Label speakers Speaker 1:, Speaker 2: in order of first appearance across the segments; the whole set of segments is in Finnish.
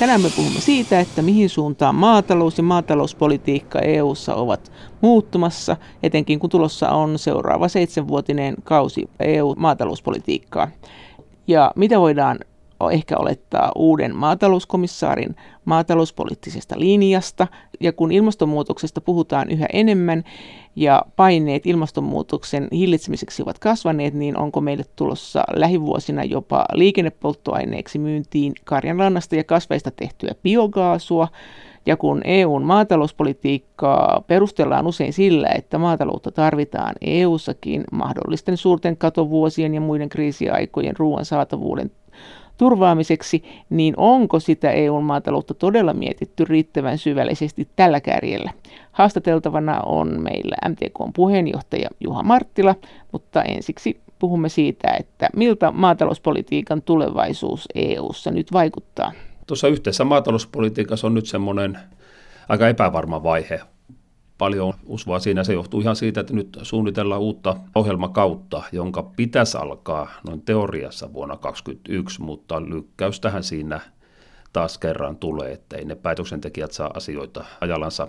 Speaker 1: Tänään me puhumme siitä, että mihin suuntaan maatalous ja maatalouspolitiikka EU:ssa ovat muuttumassa, etenkin kun tulossa on seuraava seitsemänvuotinen kausi EU-maatalouspolitiikkaa. Ja mitä voidaan ehkä olettaa uuden maatalouskomissaarin maatalouspoliittisesta linjasta. Ja kun ilmastonmuutoksesta puhutaan yhä enemmän ja paineet ilmastonmuutoksen hillitsemiseksi ovat kasvaneet, niin onko meille tulossa lähivuosina jopa liikennepolttoaineeksi myyntiin karjanlannasta ja kasveista tehtyä biokaasua, ja kun EUn maatalouspolitiikkaa perustellaan usein sillä, että maataloutta tarvitaan EUssakin mahdollisten suurten katovuosien ja muiden kriisiaikojen ruoan saatavuuden turvaamiseksi, niin onko sitä EUn maataloutta todella mietitty riittävän syvällisesti tällä kärjellä? Haastateltavana on meillä MTKn puheenjohtaja Juha Marttila, mutta ensiksi puhumme siitä, että miltä maatalouspolitiikan tulevaisuus EUssa nyt vaikuttaa.
Speaker 2: Tuossa yhteisessä maatalouspolitiikassa on nyt semmoinen aika epävarma vaihe paljon usvaa siinä. Se johtuu ihan siitä, että nyt suunnitellaan uutta ohjelmakautta, jonka pitäisi alkaa noin teoriassa vuonna 2021, mutta lykkäys tähän siinä taas kerran tulee, ettei ne päätöksentekijät saa asioita ajallansa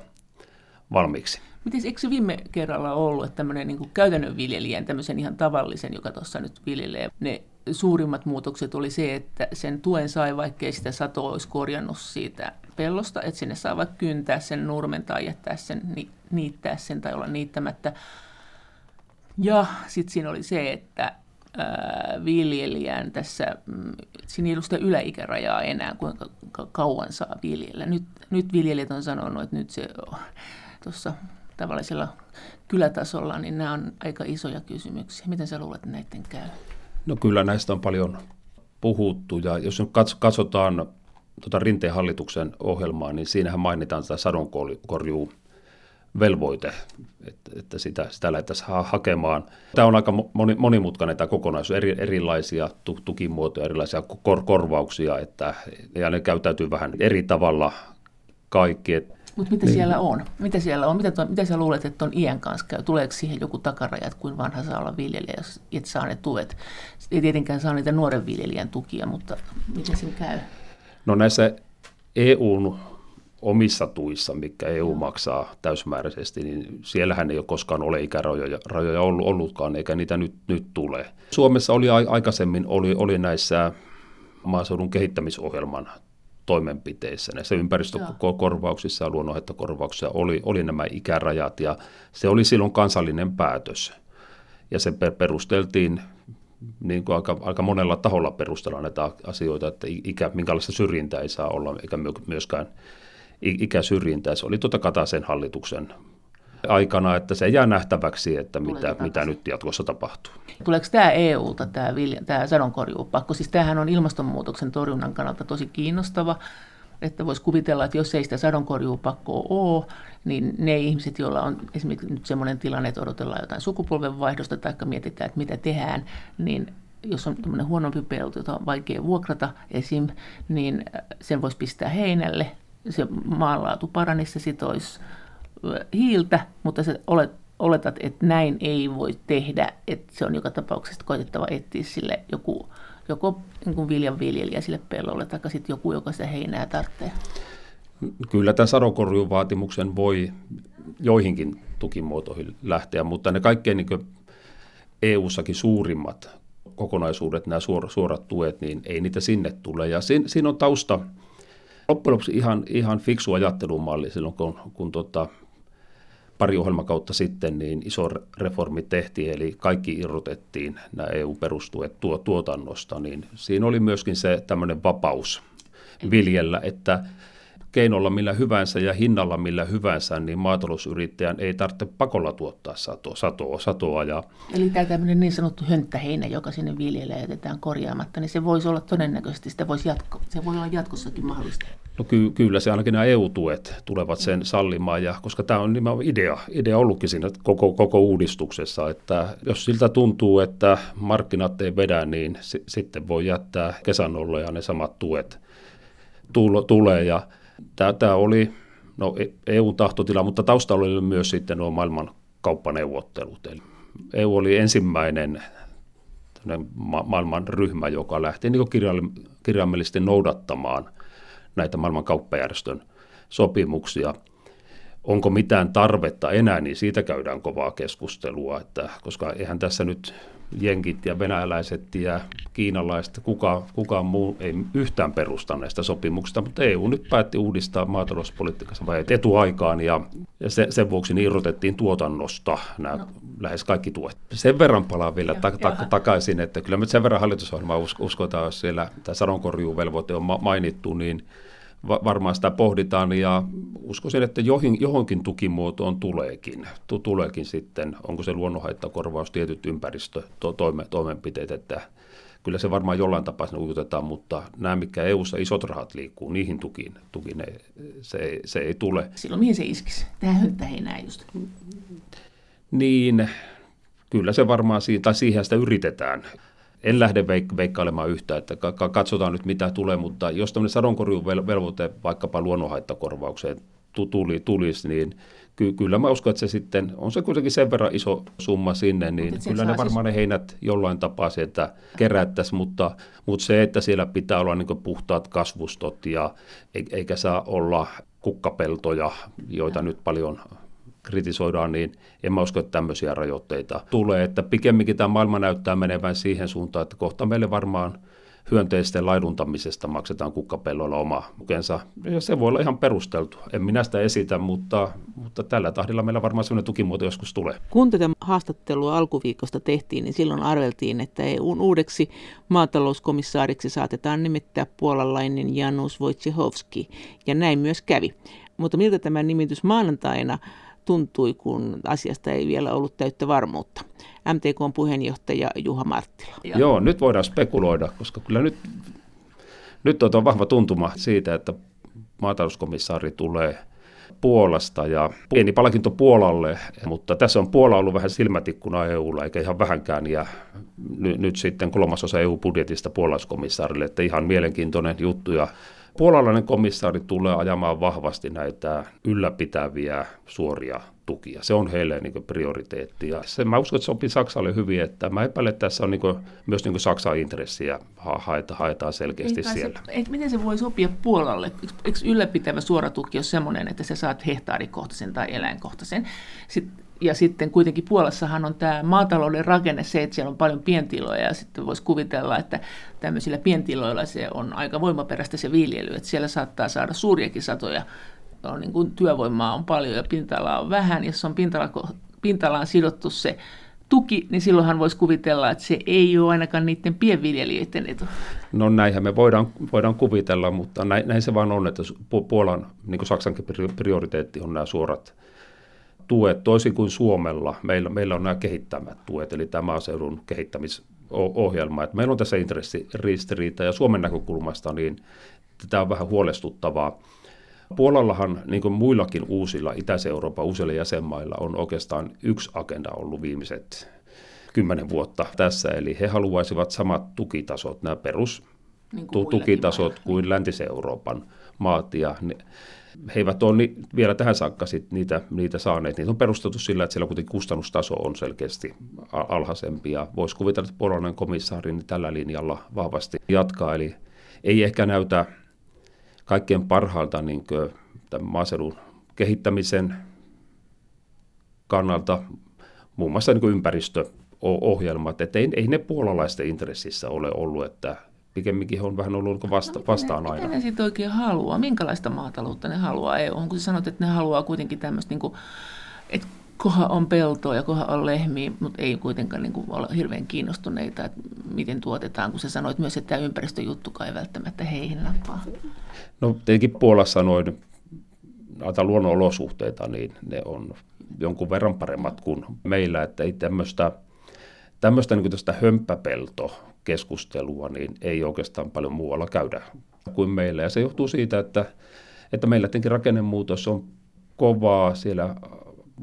Speaker 2: valmiiksi.
Speaker 1: Miten eikö viime kerralla ollut, että tämmöinen niin käytännön viljelijän, tämmöisen ihan tavallisen, joka tuossa nyt viljelee, ne suurimmat muutokset oli se, että sen tuen sai, vaikkei sitä satoa olisi korjannut siitä pellosta, että sinne saa vaikka kyntää sen nurmen tai jättää sen, ni, niittää sen tai olla niittämättä. Ja sitten siinä oli se, että ää, viljelijän tässä, mm, siinä ei ollut sitä yläikärajaa enää, kuinka kauan saa viljellä. Nyt, nyt viljelijät on sanonut, että nyt se tuossa tavallisella kylätasolla, niin nämä on aika isoja kysymyksiä. Miten sä luulet, että näiden käy?
Speaker 2: No kyllä näistä on paljon puhuttu ja jos katsotaan tuota Rinteen hallituksen ohjelmaa, niin siinähän mainitaan tätä sadonkorjuu velvoite, että, että sitä, sitä lähdettäisiin ha- hakemaan. Tämä on aika moni, monimutkainen tämä kokonaisuus, eri, erilaisia tukimuotoja, erilaisia kor- korvauksia, että, ja ne käytäytyy vähän eri tavalla kaikki.
Speaker 1: Mutta mitä niin. siellä on? Mitä siellä on? Mitä, tuo, mitä sä luulet, että on iän kanssa käy? Tuleeko siihen joku takaraja, että kuin vanha saa olla viljelijä, jos et saa ne tuet? Ei tietenkään saa niitä nuoren viljelijän tukia, mutta miten se käy?
Speaker 2: No näissä EUn omissa tuissa, mikä EU maksaa täysmääräisesti, niin siellähän ei ole koskaan ole ikärajoja rajoja ollut, ollutkaan, eikä niitä nyt, nyt tule. Suomessa oli aikaisemmin oli, oli näissä maaseudun kehittämisohjelman toimenpiteissä, näissä ympäristökorvauksissa ja luonnonhaittakorvauksissa oli, oli nämä ikärajat ja se oli silloin kansallinen päätös. Ja se perusteltiin, niin kuin aika, aika monella taholla perustellaan näitä asioita, että ikä, minkälaista syrjintää ei saa olla, eikä myöskään ikäsyrjintää. Se oli tuota Kataisen hallituksen aikana, että se jää nähtäväksi, että mitä, mitä nyt jatkossa tapahtuu.
Speaker 1: Tuleeko tämä EUlta, tämä, vilja, tämä sadonkorjuupakko? Siis tämähän on ilmastonmuutoksen torjunnan kannalta tosi kiinnostava, että voisi kuvitella, että jos ei sitä sadonkorjuupakkoa ole, niin ne ihmiset, joilla on esimerkiksi nyt sellainen tilanne, että odotellaan jotain sukupolvenvaihdosta tai mietitään, että mitä tehdään, niin jos on tämmöinen huonompi pelto, jota on vaikea vuokrata esim., niin sen voisi pistää heinälle. Se maanlaatu paranisi, se sitoisi hiiltä, mutta sä olet, oletat, että näin ei voi tehdä, että se on joka tapauksessa koitettava etsiä sille joku, joko niin viljan viljelijä sille pellolle, tai sitten joku, joka sitä heinää tarvitsee.
Speaker 2: Kyllä tämän sadokorjuvaatimuksen voi joihinkin tukimuotoihin lähteä, mutta ne kaikkein niin EU-sakin suurimmat kokonaisuudet, nämä suorat tuet, niin ei niitä sinne tule. Ja siinä, siinä on tausta loppujen lopuksi ihan, ihan fiksu ajattelumalli silloin, kun, kun tota, pari ohjelmakautta sitten niin iso reformi tehtiin, eli kaikki irrotettiin nämä EU-perustuet tuo, tuotannosta, niin siinä oli myöskin se tämmöinen vapaus viljellä, että keinolla millä hyvänsä ja hinnalla millä hyvänsä, niin maatalousyrittäjän ei tarvitse pakolla tuottaa satoa. satoa, satoa ja...
Speaker 1: Eli tämä tämmöinen niin sanottu hönttäheinä, joka sinne viljellä jätetään korjaamatta, niin se voisi olla todennäköisesti, sitä voisi jatko, se voi olla jatkossakin mahdollista.
Speaker 2: No ky- kyllä se ainakin nämä EU-tuet tulevat sen sallimaan, ja koska tämä on nimenomaan idea, idea ollutkin siinä koko, koko uudistuksessa, että jos siltä tuntuu, että markkinat ei vedä, niin s- sitten voi jättää kesän ja ne samat tuet tulee, ja Tämä oli no, EU-tahtotila, mutta taustalla oli myös sitten nuo maailman kauppaneuvottelut. Eli EU oli ensimmäinen ma- maailman ryhmä, joka lähti niin kirjaimellisesti noudattamaan näitä maailman kauppajärjestön sopimuksia. Onko mitään tarvetta enää, niin siitä käydään kovaa keskustelua, että, koska eihän tässä nyt jenkit ja venäläiset ja kiinalaiset, kukaan, kukaan muu ei yhtään perusta näistä sopimuksista, mutta EU nyt päätti uudistaa maatalouspolitiikassa vai etuaikaan ja, ja se, sen vuoksi niin irrotettiin tuotannosta nämä no. lähes kaikki tuet. Sen verran palaan vielä ta- ta- takaisin, että kyllä me sen verran hallitusohjelmaa uskotaan, jos siellä tämä sadonkorjuuvelvoite on ma- mainittu, niin varmaan sitä pohditaan ja uskoisin, että johonkin tukimuotoon tuleekin. Tuleekin sitten, onko se luonnonhaittakorvaus, tietyt ympäristötoimenpiteet, että kyllä se varmaan jollain tapaa sinne ujutetaan, mutta nämä, mikä EU-ssa isot rahat liikkuu, niihin tukiin, tukiin ei, se, se ei tule.
Speaker 1: Silloin mihin se iskisi? Tähän hynttäheinää just.
Speaker 2: Niin, kyllä se varmaan, tai siihen sitä yritetään en lähde veik- veikkailemaan yhtä, että katsotaan nyt mitä tulee, mutta jos tämmöinen sadonkorjun velvoite vaikkapa luonnonhaittakorvaukseen tuli, tulisi, niin ky- kyllä mä uskon, että se sitten, on se kuitenkin sen verran iso summa sinne, niin kyllä ne varmaan siis... ne heinät jollain tapaa sieltä kerättäisiin, mutta, mutta se, että siellä pitää olla niin puhtaat kasvustot ja eikä saa olla kukkapeltoja, joita ja. nyt paljon kritisoidaan, niin en mä usko, että tämmöisiä rajoitteita tulee. Että pikemminkin tämä maailma näyttää menevän siihen suuntaan, että kohta meille varmaan hyönteisten laiduntamisesta maksetaan kukkapelloilla oma tukensa. Ja se voi olla ihan perusteltu. En minä sitä esitä, mutta, mutta tällä tahdilla meillä varmaan sellainen tukimuoto joskus tulee.
Speaker 1: Kun tätä haastattelua alkuviikosta tehtiin, niin silloin arveltiin, että EUn uudeksi maatalouskomissaariksi saatetaan nimittää puolalainen Janus Wojciechowski. Ja näin myös kävi. Mutta miltä tämä nimitys maanantaina tuntui, kun asiasta ei vielä ollut täyttä varmuutta. MTK puheenjohtaja Juha Marttila.
Speaker 2: Joo, nyt voidaan spekuloida, koska kyllä nyt, nyt on vahva tuntuma siitä, että maatalouskomissaari tulee Puolasta ja pieni palkinto Puolalle, mutta tässä on Puola ollut vähän silmätikkuna EUlla eikä ihan vähänkään ja nyt, nyt sitten kolmasosa EU-budjetista puolaiskomissaarille, että ihan mielenkiintoinen juttu ja Puolalainen komissaari tulee ajamaan vahvasti näitä ylläpitäviä suoria tukia. Se on heille niin prioriteetti. Ja se, mä uskon, että sopii Saksalle hyvin, että mä epäilen, että tässä on niin kuin, myös niin Saksan intressiä haeta, haetaan selkeästi Eikä siellä.
Speaker 1: Se, et miten se voi sopia Puolalle? Eikö ylläpitävä suora tuki ole sellainen, että sä saat hehtaarikohtaisen tai eläinkohtaisen? Sitten ja sitten kuitenkin Puolassahan on tämä maatalouden rakenne se, että siellä on paljon pientiloja ja sitten voisi kuvitella, että tämmöisillä pientiloilla se on aika voimaperäistä se viljely, että siellä saattaa saada suuriakin satoja. On niin kuin työvoimaa on paljon ja pinta-alaa on vähän, jos on pintala, pinta-alaan sidottu se tuki, niin silloinhan voisi kuvitella, että se ei ole ainakaan niiden pienviljelijöiden etu.
Speaker 2: No näinhän me voidaan, voidaan kuvitella, mutta näin, näin se vaan on, että Puolan, niin kuin Saksankin prioriteetti on nämä suorat tuet, toisin kuin Suomella, meillä, meillä on nämä kehittämät tuet, eli tämä maaseudun kehittämisohjelma. Että meillä on tässä intressiristiriita ja Suomen näkökulmasta niin tämä on vähän huolestuttavaa. Puolallahan, niin kuin muillakin uusilla Itä-Euroopan uusilla jäsenmailla, on oikeastaan yksi agenda ollut viimeiset kymmenen vuotta tässä, eli he haluaisivat samat tukitasot, nämä perus niin kuin tukitasot kuin Läntis-Euroopan maat, ja he eivät ole ni, vielä tähän saakka sit niitä, niitä saaneet. Niitä on perustettu sillä, että siellä kuitenkin kustannustaso on selkeästi alhaisempi. Ja voisi kuvitella, että puolalainen komissaari niin tällä linjalla vahvasti jatkaa. Eli ei ehkä näytä kaikkein parhaalta niin maaseudun kehittämisen kannalta muun muassa niin ympäristöohjelmat, että ei, ei ne puolalaisten intressissä ole ollut, että pikemminkin on vähän ollut vasta, no, vastaan
Speaker 1: aina.
Speaker 2: Mitä
Speaker 1: ne sitten oikein haluaa? Minkälaista maataloutta ne haluaa EU? Kun sä sanot, että ne haluaa kuitenkin tämmöistä, niin kuin, että koha on peltoa ja koha on lehmiä, mutta ei kuitenkaan niin kuin, olla hirveän kiinnostuneita, että miten tuotetaan, kun sä sanoit myös, että tämä ympäristöjuttukaan ei välttämättä heihin nappaa.
Speaker 2: No tietenkin Puolassa noin näitä luonnonolosuhteita, niin ne on jonkun verran paremmat kuin meillä, että ei tämmöistä, tämmöistä niin tästä hömppäpelto keskustelua, niin ei oikeastaan paljon muualla käydä kuin meillä. Ja se johtuu siitä, että, että meillä tietenkin rakennemuutos on kovaa. Siellä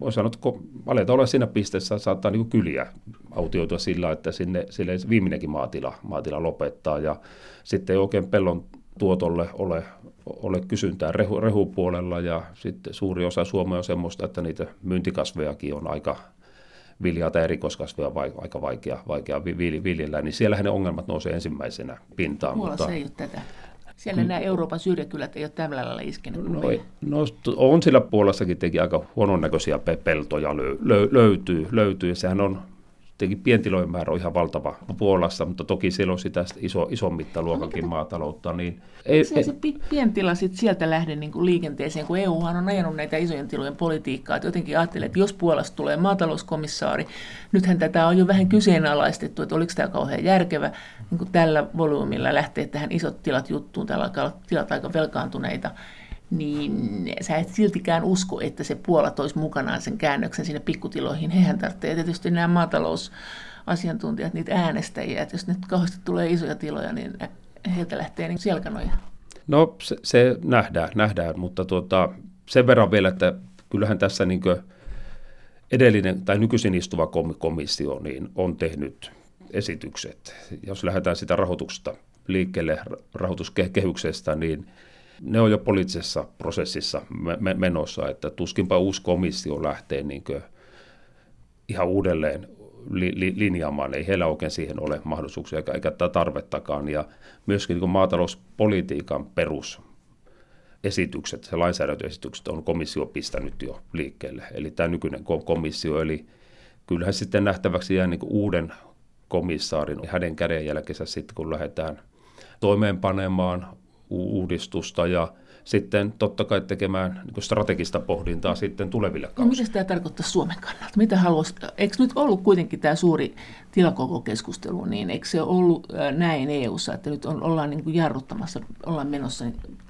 Speaker 2: voi sanoa, että aletaan olla siinä pisteessä, saattaa niin kyliä autioitua sillä, että sinne, sille viimeinenkin maatila, maatila lopettaa. Ja sitten ei oikein pellon tuotolle ole, ole kysyntää rehu, rehupuolella. Ja sitten suuri osa Suomea on semmoista, että niitä myyntikasvejakin on aika, viljaa tai erikoiskasveja vai, aika vaikea, vaikea viljellä, niin siellähän ne ongelmat nousee ensimmäisenä pintaan.
Speaker 1: Puolassa mutta, ei ole tätä. Siellä nämä Euroopan syrjäkylät ei ole tällä lailla iskenyt.
Speaker 2: No, no, on sillä puolessakin teki aika huonon näköisiä peltoja lö, löytyy, löytyy. Sehän on tietenkin pientilojen määrä on ihan valtava Puolassa, mutta toki siellä on sitä iso, ison mittaluokakin no, maataloutta. Niin
Speaker 1: ei, se, ei, se pientila sit sieltä lähde niin kuin liikenteeseen, kun EUhan on ajanut näitä isojen tilojen politiikkaa. Että jotenkin ajattelee, että jos Puolasta tulee maatalouskomissaari, nythän tätä on jo vähän kyseenalaistettu, että oliko tämä kauhean järkevä niin kuin tällä volyymilla lähteä tähän isot tilat juttuun. Täällä alkaa tilat aika velkaantuneita niin sä et siltikään usko, että se Puola toisi mukanaan sen käännöksen sinne pikkutiloihin. Hehän tarvitsee tietysti nämä maatalousasiantuntijat, niitä äänestäjiä, että jos nyt kauheasti tulee isoja tiloja, niin heiltä lähtee niin selkänoja.
Speaker 2: No se, se nähdään, nähdään, mutta tuota, sen verran vielä, että kyllähän tässä niin edellinen tai nykyisin istuva komissio niin on tehnyt esitykset. Jos lähdetään sitä rahoituksesta liikkeelle rahoituskehyksestä, niin – ne on jo poliittisessa prosessissa menossa, että tuskinpa uusi komissio lähtee niin ihan uudelleen li, li, linjaamaan. Ei heillä oikein siihen ole mahdollisuuksia eikä, eikä tarvettakaan. Ja myöskin niin maatalouspolitiikan perus esitykset, se lainsäädäntöesitykset on komissio pistänyt jo liikkeelle. Eli tämä nykyinen komissio, eli kyllähän sitten nähtäväksi jää niin uuden komissaarin hänen kädenjälkensä sitten, kun lähdetään toimeenpanemaan uudistusta ja sitten totta kai tekemään niin strategista pohdintaa sitten tuleville kausille.
Speaker 1: No, mitä tämä tarkoittaa Suomen kannalta? Mitä haluaisi, eikö nyt ollut kuitenkin tämä suuri tilakokokeskustelu, niin eikö se ollut näin EU-ssa, että nyt on, ollaan niin jarruttamassa, ollaan menossa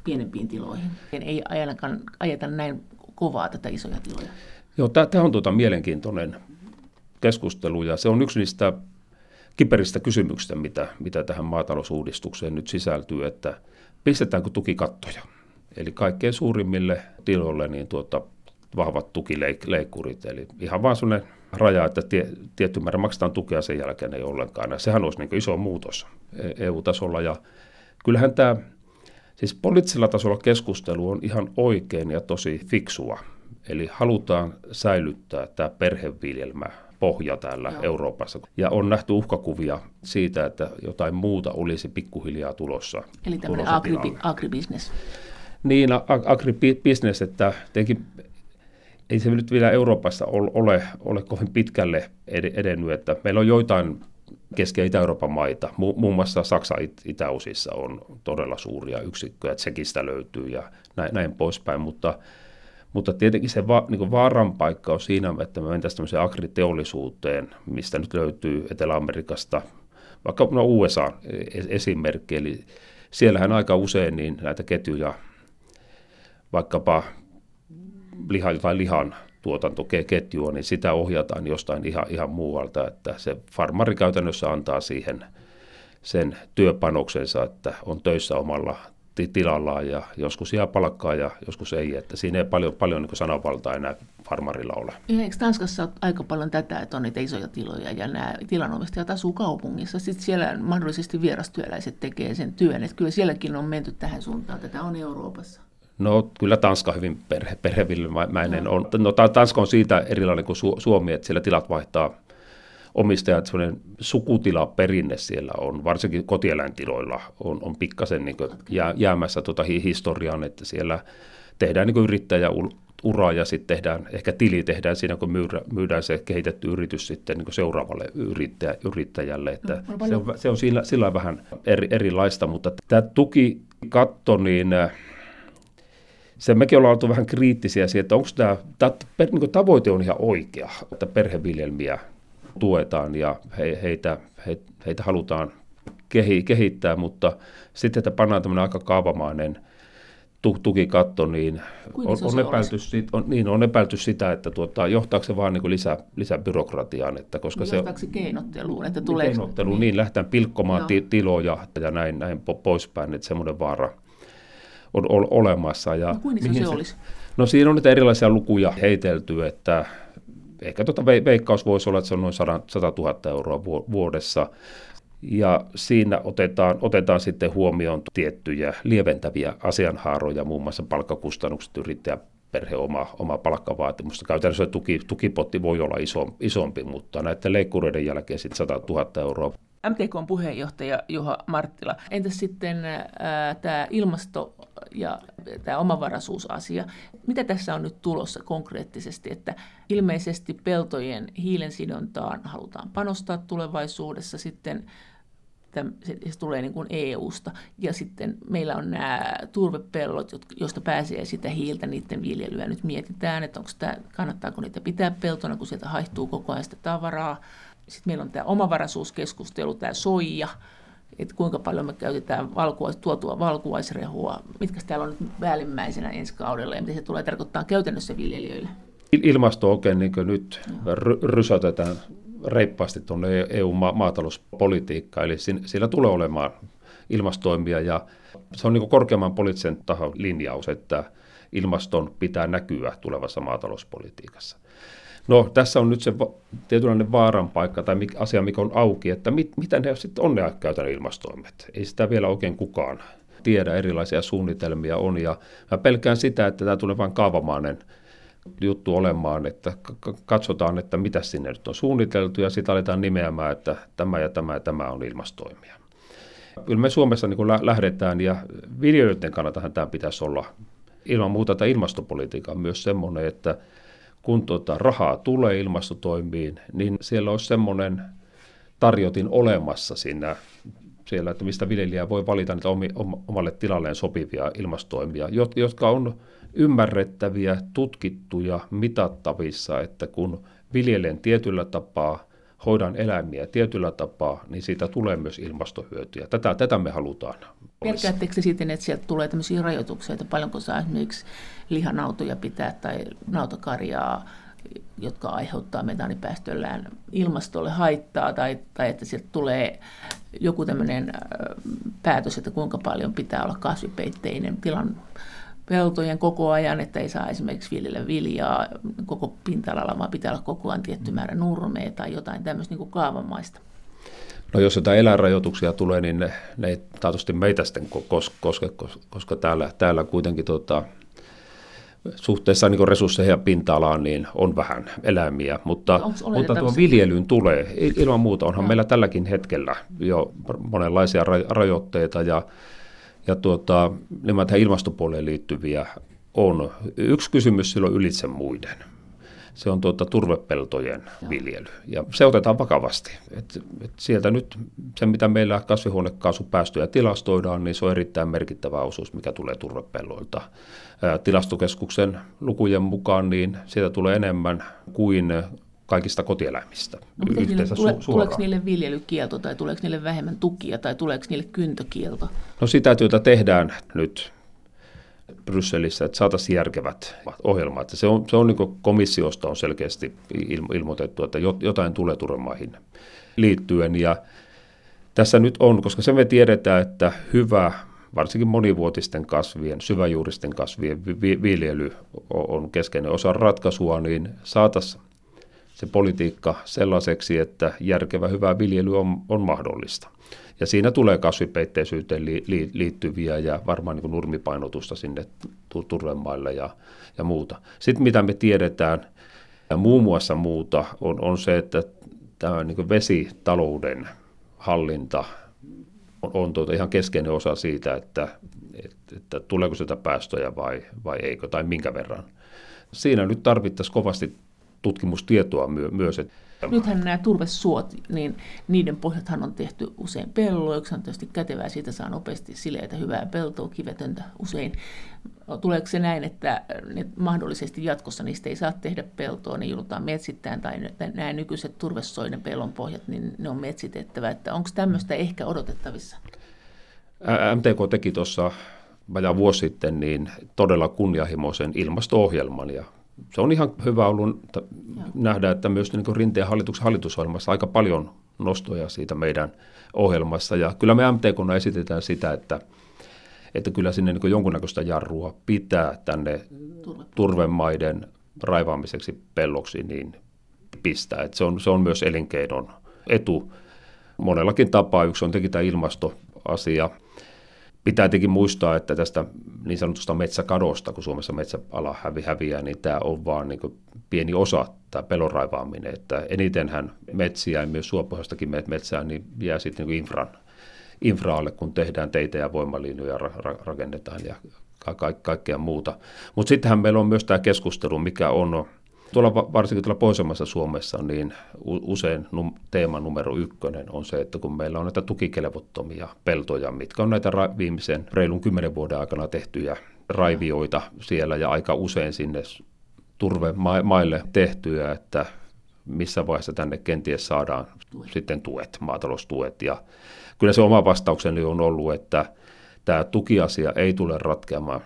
Speaker 1: pienempiin tiloihin? Ei ainakaan ajeta näin kovaa tätä isoja tiloja.
Speaker 2: Joo, tämä on tuota mielenkiintoinen keskustelu ja se on yksi niistä kiperistä kysymyksistä, mitä, mitä tähän maatalousuudistukseen nyt sisältyy, että pistetäänkö tukikattoja. Eli kaikkein suurimmille tiloille niin tuota, vahvat tukileikkurit, eli ihan vaan sellainen raja, että tie, tietty määrä maksetaan tukea sen jälkeen ei ollenkaan. Ja sehän olisi niin iso muutos EU-tasolla ja kyllähän tämä, siis poliittisella tasolla keskustelu on ihan oikein ja tosi fiksua. Eli halutaan säilyttää tämä perheviljelmä pohja täällä Joo. Euroopassa. Ja on nähty uhkakuvia siitä, että jotain muuta olisi pikkuhiljaa tulossa.
Speaker 1: Eli tämmöinen agribi- agribisnes.
Speaker 2: Niin, agribisnes, että tietenkin ei se nyt vielä Euroopassa ole, ole kovin pitkälle edennyt, että meillä on joitain Keski- ja Itä-Euroopan maita, muun muassa Saksa itäosissa on todella suuria yksikköjä, Tsekistä löytyy ja näin, näin poispäin, mutta mutta tietenkin se va, niin vaaran paikka on siinä, että me mentäisiin tämmöiseen agriteollisuuteen, mistä nyt löytyy Etelä-Amerikasta, vaikka no USA esimerkki, eli siellähän aika usein niin näitä ketjuja, vaikkapa liha, tai lihan tuotantoketjua, niin sitä ohjataan jostain ihan, ihan muualta, että se farmari käytännössä antaa siihen sen työpanoksensa, että on töissä omalla tilallaan ja joskus jää palkkaa ja joskus ei. Että siinä ei paljon, paljon niin sananvaltaa enää farmarilla ole.
Speaker 1: Eikö Tanskassa ole aika paljon tätä, että on niitä isoja tiloja ja nämä tilanomistajat asuu kaupungissa. Sitten siellä mahdollisesti vierastyöläiset tekee sen työn. Että kyllä sielläkin on menty tähän suuntaan. Tätä on Euroopassa.
Speaker 2: No kyllä Tanska hyvin perhe, perhevilmäinen on. No Tanska on siitä erilainen kuin Suomi, että siellä tilat vaihtaa omistajat, sellainen sukutilaperinne siellä on, varsinkin kotieläintiloilla on, on pikkasen niin jää, jäämässä tuota historiaan, että siellä tehdään niin yrittäjä uraa ja sitten tehdään, ehkä tili tehdään siinä, kun myydään, myydään se kehitetty yritys sitten niin seuraavalle yrittäjä, yrittäjälle. Että no, se, on, se on sillä, sillä vähän eri, erilaista, mutta tämä tukikatto, niin se mekin ollaan oltu vähän kriittisiä siihen, että onko tämä, tämä niin tavoite on ihan oikea, että perheviljelmiä tuetaan ja he, heitä, he, heitä halutaan kehi, kehittää, mutta sitten, että pannaan tämmöinen aika kaavamainen tukikatto, niin on, on, epäilty, sit, on, niin on epäilty sitä, että tuota, johtaako se vaan niin lisää, lisää byrokratiaan. Että koska
Speaker 1: niin se,
Speaker 2: se
Speaker 1: keinotteluun? Että tulee...
Speaker 2: Keinotteluun, niin, niin lähdetään pilkkomaan ti, tiloja ja näin, näin poispäin, että semmoinen vaara on olemassa. Ja
Speaker 1: no, mihin se, se olisi?
Speaker 2: No siinä on niitä erilaisia lukuja heitelty, että ehkä tuota veikkaus voisi olla, että se on noin 100, 100 000 euroa vuodessa. Ja siinä otetaan, otetaan sitten huomioon tiettyjä lieventäviä asianhaaroja, muun muassa palkkakustannukset, yrittäjä perhe oma, oma palkkavaatimusta. Käytännössä tuki, tukipotti voi olla iso, isompi, mutta näiden leikkureiden jälkeen sitten 100 000 euroa
Speaker 1: MTK puheenjohtaja Juha Marttila. Entäs sitten tämä ilmasto ja tämä omavaraisuusasia? Mitä tässä on nyt tulossa konkreettisesti? Että ilmeisesti peltojen hiilensidontaan halutaan panostaa tulevaisuudessa sitten se, tulee niin kuin EU-sta. Ja sitten meillä on nämä turvepellot, joista pääsee sitä hiiltä, niiden viljelyä nyt mietitään, että onko tämä, kannattaako niitä pitää peltona, kun sieltä haihtuu koko ajan sitä tavaraa. Sitten meillä on tämä omavaraisuuskeskustelu, tämä soija, että kuinka paljon me käytetään valkuais, tuotua valkuaisrehua, mitkä täällä on nyt päällimmäisenä ensi kaudella ja mitä se tulee tarkoittaa käytännössä viljelijöille.
Speaker 2: Ilmasto oikein niin nyt ry- rysätetään reippaasti tuonne EU-maatalouspolitiikkaan, eli siinä tulee olemaan ilmastoimia ja se on niin korkeamman poliittisen tahon linjaus, että ilmaston pitää näkyä tulevassa maatalouspolitiikassa. No tässä on nyt se tietynlainen vaaran paikka tai asia, mikä on auki, että mit, mitä ne sitten on ne käytännön ilmastoimet. Ei sitä vielä oikein kukaan tiedä, erilaisia suunnitelmia on ja mä pelkään sitä, että tämä tulee vain kaavamainen juttu olemaan, että katsotaan, että mitä sinne nyt on suunniteltu ja sitten aletaan nimeämään, että tämä ja tämä ja tämä on ilmastoimia. Kyllä me Suomessa niin kun lähdetään ja viljelijöiden kannalta tämä pitäisi olla ilman muuta tämä ilmastopolitiikka on myös semmoinen, että kun tuota rahaa tulee ilmastotoimiin, niin siellä olisi semmoinen tarjotin olemassa siinä siellä, että mistä viljelijä voi valita niitä omalle tilalleen sopivia ilmastoimia, jotka on ymmärrettäviä, tutkittuja, mitattavissa, että kun viljelen tietyllä tapaa, hoidan eläimiä tietyllä tapaa, niin siitä tulee myös ilmastohyötyjä. Tätä, tätä me halutaan.
Speaker 1: Pelkäättekö sitten, että sieltä tulee tämmöisiä rajoituksia, että paljonko saa esimerkiksi lihanautoja pitää tai nautakarjaa, jotka aiheuttaa metaanipäästöllään ilmastolle haittaa, tai, tai että sieltä tulee joku tämmöinen päätös, että kuinka paljon pitää olla kasvipeitteinen tilan peltojen koko ajan, että ei saa esimerkiksi viljellä viljaa koko pinta-alalla, vaan pitää olla koko ajan tietty määrä nurmea tai jotain tämmöistä niin kuin kaavamaista.
Speaker 2: No jos jotain eläinrajoituksia tulee, niin ne, ne ei taatusti meitä sitten koske, koska täällä, täällä kuitenkin tota, suhteessa niin resursseihin ja pinta-alaan niin on vähän eläimiä, mutta, mutta tuo viljelyyn tulee. Ilman muuta onhan no. meillä tälläkin hetkellä jo monenlaisia rajoitteita ja ja tuota, nämä tähän ilmastopuoleen liittyviä on. Yksi kysymys silloin ylitse muiden. Se on tuota turvepeltojen viljely. Ja se otetaan vakavasti. Et, et sieltä nyt se, mitä meillä kasvihuonekaasupäästöjä tilastoidaan, niin se on erittäin merkittävä osuus, mikä tulee turvepelloilta. Ää, tilastokeskuksen lukujen mukaan niin sieltä tulee enemmän kuin kaikista kotieläimistä
Speaker 1: no, yhteensä niille, tule, su- Tuleeko niille viljelykielto tai tuleeko niille vähemmän tukia tai tuleeko niille kyntökielto?
Speaker 2: No sitä työtä tehdään nyt Brysselissä, että saataisiin järkevät ohjelmat. Se on, se on niin komissiosta on selkeästi ilmoitettu, että jotain tulee turvamaihin liittyen. Ja tässä nyt on, koska se me tiedetään, että hyvä, varsinkin monivuotisten kasvien, syväjuuristen kasvien viljely on keskeinen osa ratkaisua, niin saataisiin se politiikka sellaiseksi, että järkevä hyvä viljely on, on mahdollista. Ja siinä tulee kasvipeitteisyyteen li, li, liittyviä ja varmaan niin nurmipainotusta sinne turvemaille ja, ja muuta. Sitten mitä me tiedetään, ja muun muassa muuta, on, on se, että tämä niin vesitalouden hallinta on, on tuota ihan keskeinen osa siitä, että, että, että tuleeko sitä päästöjä vai, vai eikö, tai minkä verran. Siinä nyt tarvittaisiin kovasti tutkimustietoa myö, myös.
Speaker 1: Nythän nämä turvesuot, niin niiden pohjathan on tehty usein pelloiksi, on tietysti kätevää, siitä saa nopeasti sileitä, hyvää peltoa, kivetöntä usein. Tuleeko se näin, että mahdollisesti jatkossa niistä ei saa tehdä peltoa, niin joudutaan metsittämään, tai nämä nykyiset turvesoiden pellon pohjat, niin ne on metsitettävä, että onko tämmöistä ehkä odotettavissa?
Speaker 2: MTK teki tuossa vajaa vuosi sitten niin todella kunnianhimoisen ilmasto-ohjelman, ja se on ihan hyvä ollut nähdä, että myös niin Rinteen hallituksen hallitusohjelmassa aika paljon nostoja siitä meidän ohjelmassa. Ja kyllä me MTKna esitetään sitä, että, että kyllä sinne niin jonkunnäköistä jarrua pitää tänne turvemaiden raivaamiseksi pelloksi niin pistää. Se, on, se on myös elinkeinon etu monellakin tapaa. Yksi on tietenkin tämä ilmastoasia. Pitää tietenkin muistaa, että tästä niin sanotusta metsäkadosta, kun Suomessa metsäala hävi, häviää, niin tämä on vaan niin pieni osa, tämä pelon raivaaminen. Että enitenhän metsiä ja myös suopohjaistakin metsää niin jää sitten niin infran, infraalle, kun tehdään teitä ja voimalinjoja ra- rakennetaan ja ka- kaikkea muuta. Mutta sittenhän meillä on myös tämä keskustelu, mikä on Tuolla varsinkin tuolla pohjoisemmassa Suomessa niin usein num, teema numero ykkönen on se, että kun meillä on näitä tukikelvottomia peltoja, mitkä on näitä ra- viimeisen reilun kymmenen vuoden aikana tehtyjä raivioita siellä ja aika usein sinne turvemaille tehtyä, että missä vaiheessa tänne kenties saadaan tuet. sitten tuet, maataloustuet. Ja kyllä se oma vastaukseni on ollut, että tämä tukiasia ei tule ratkeamaan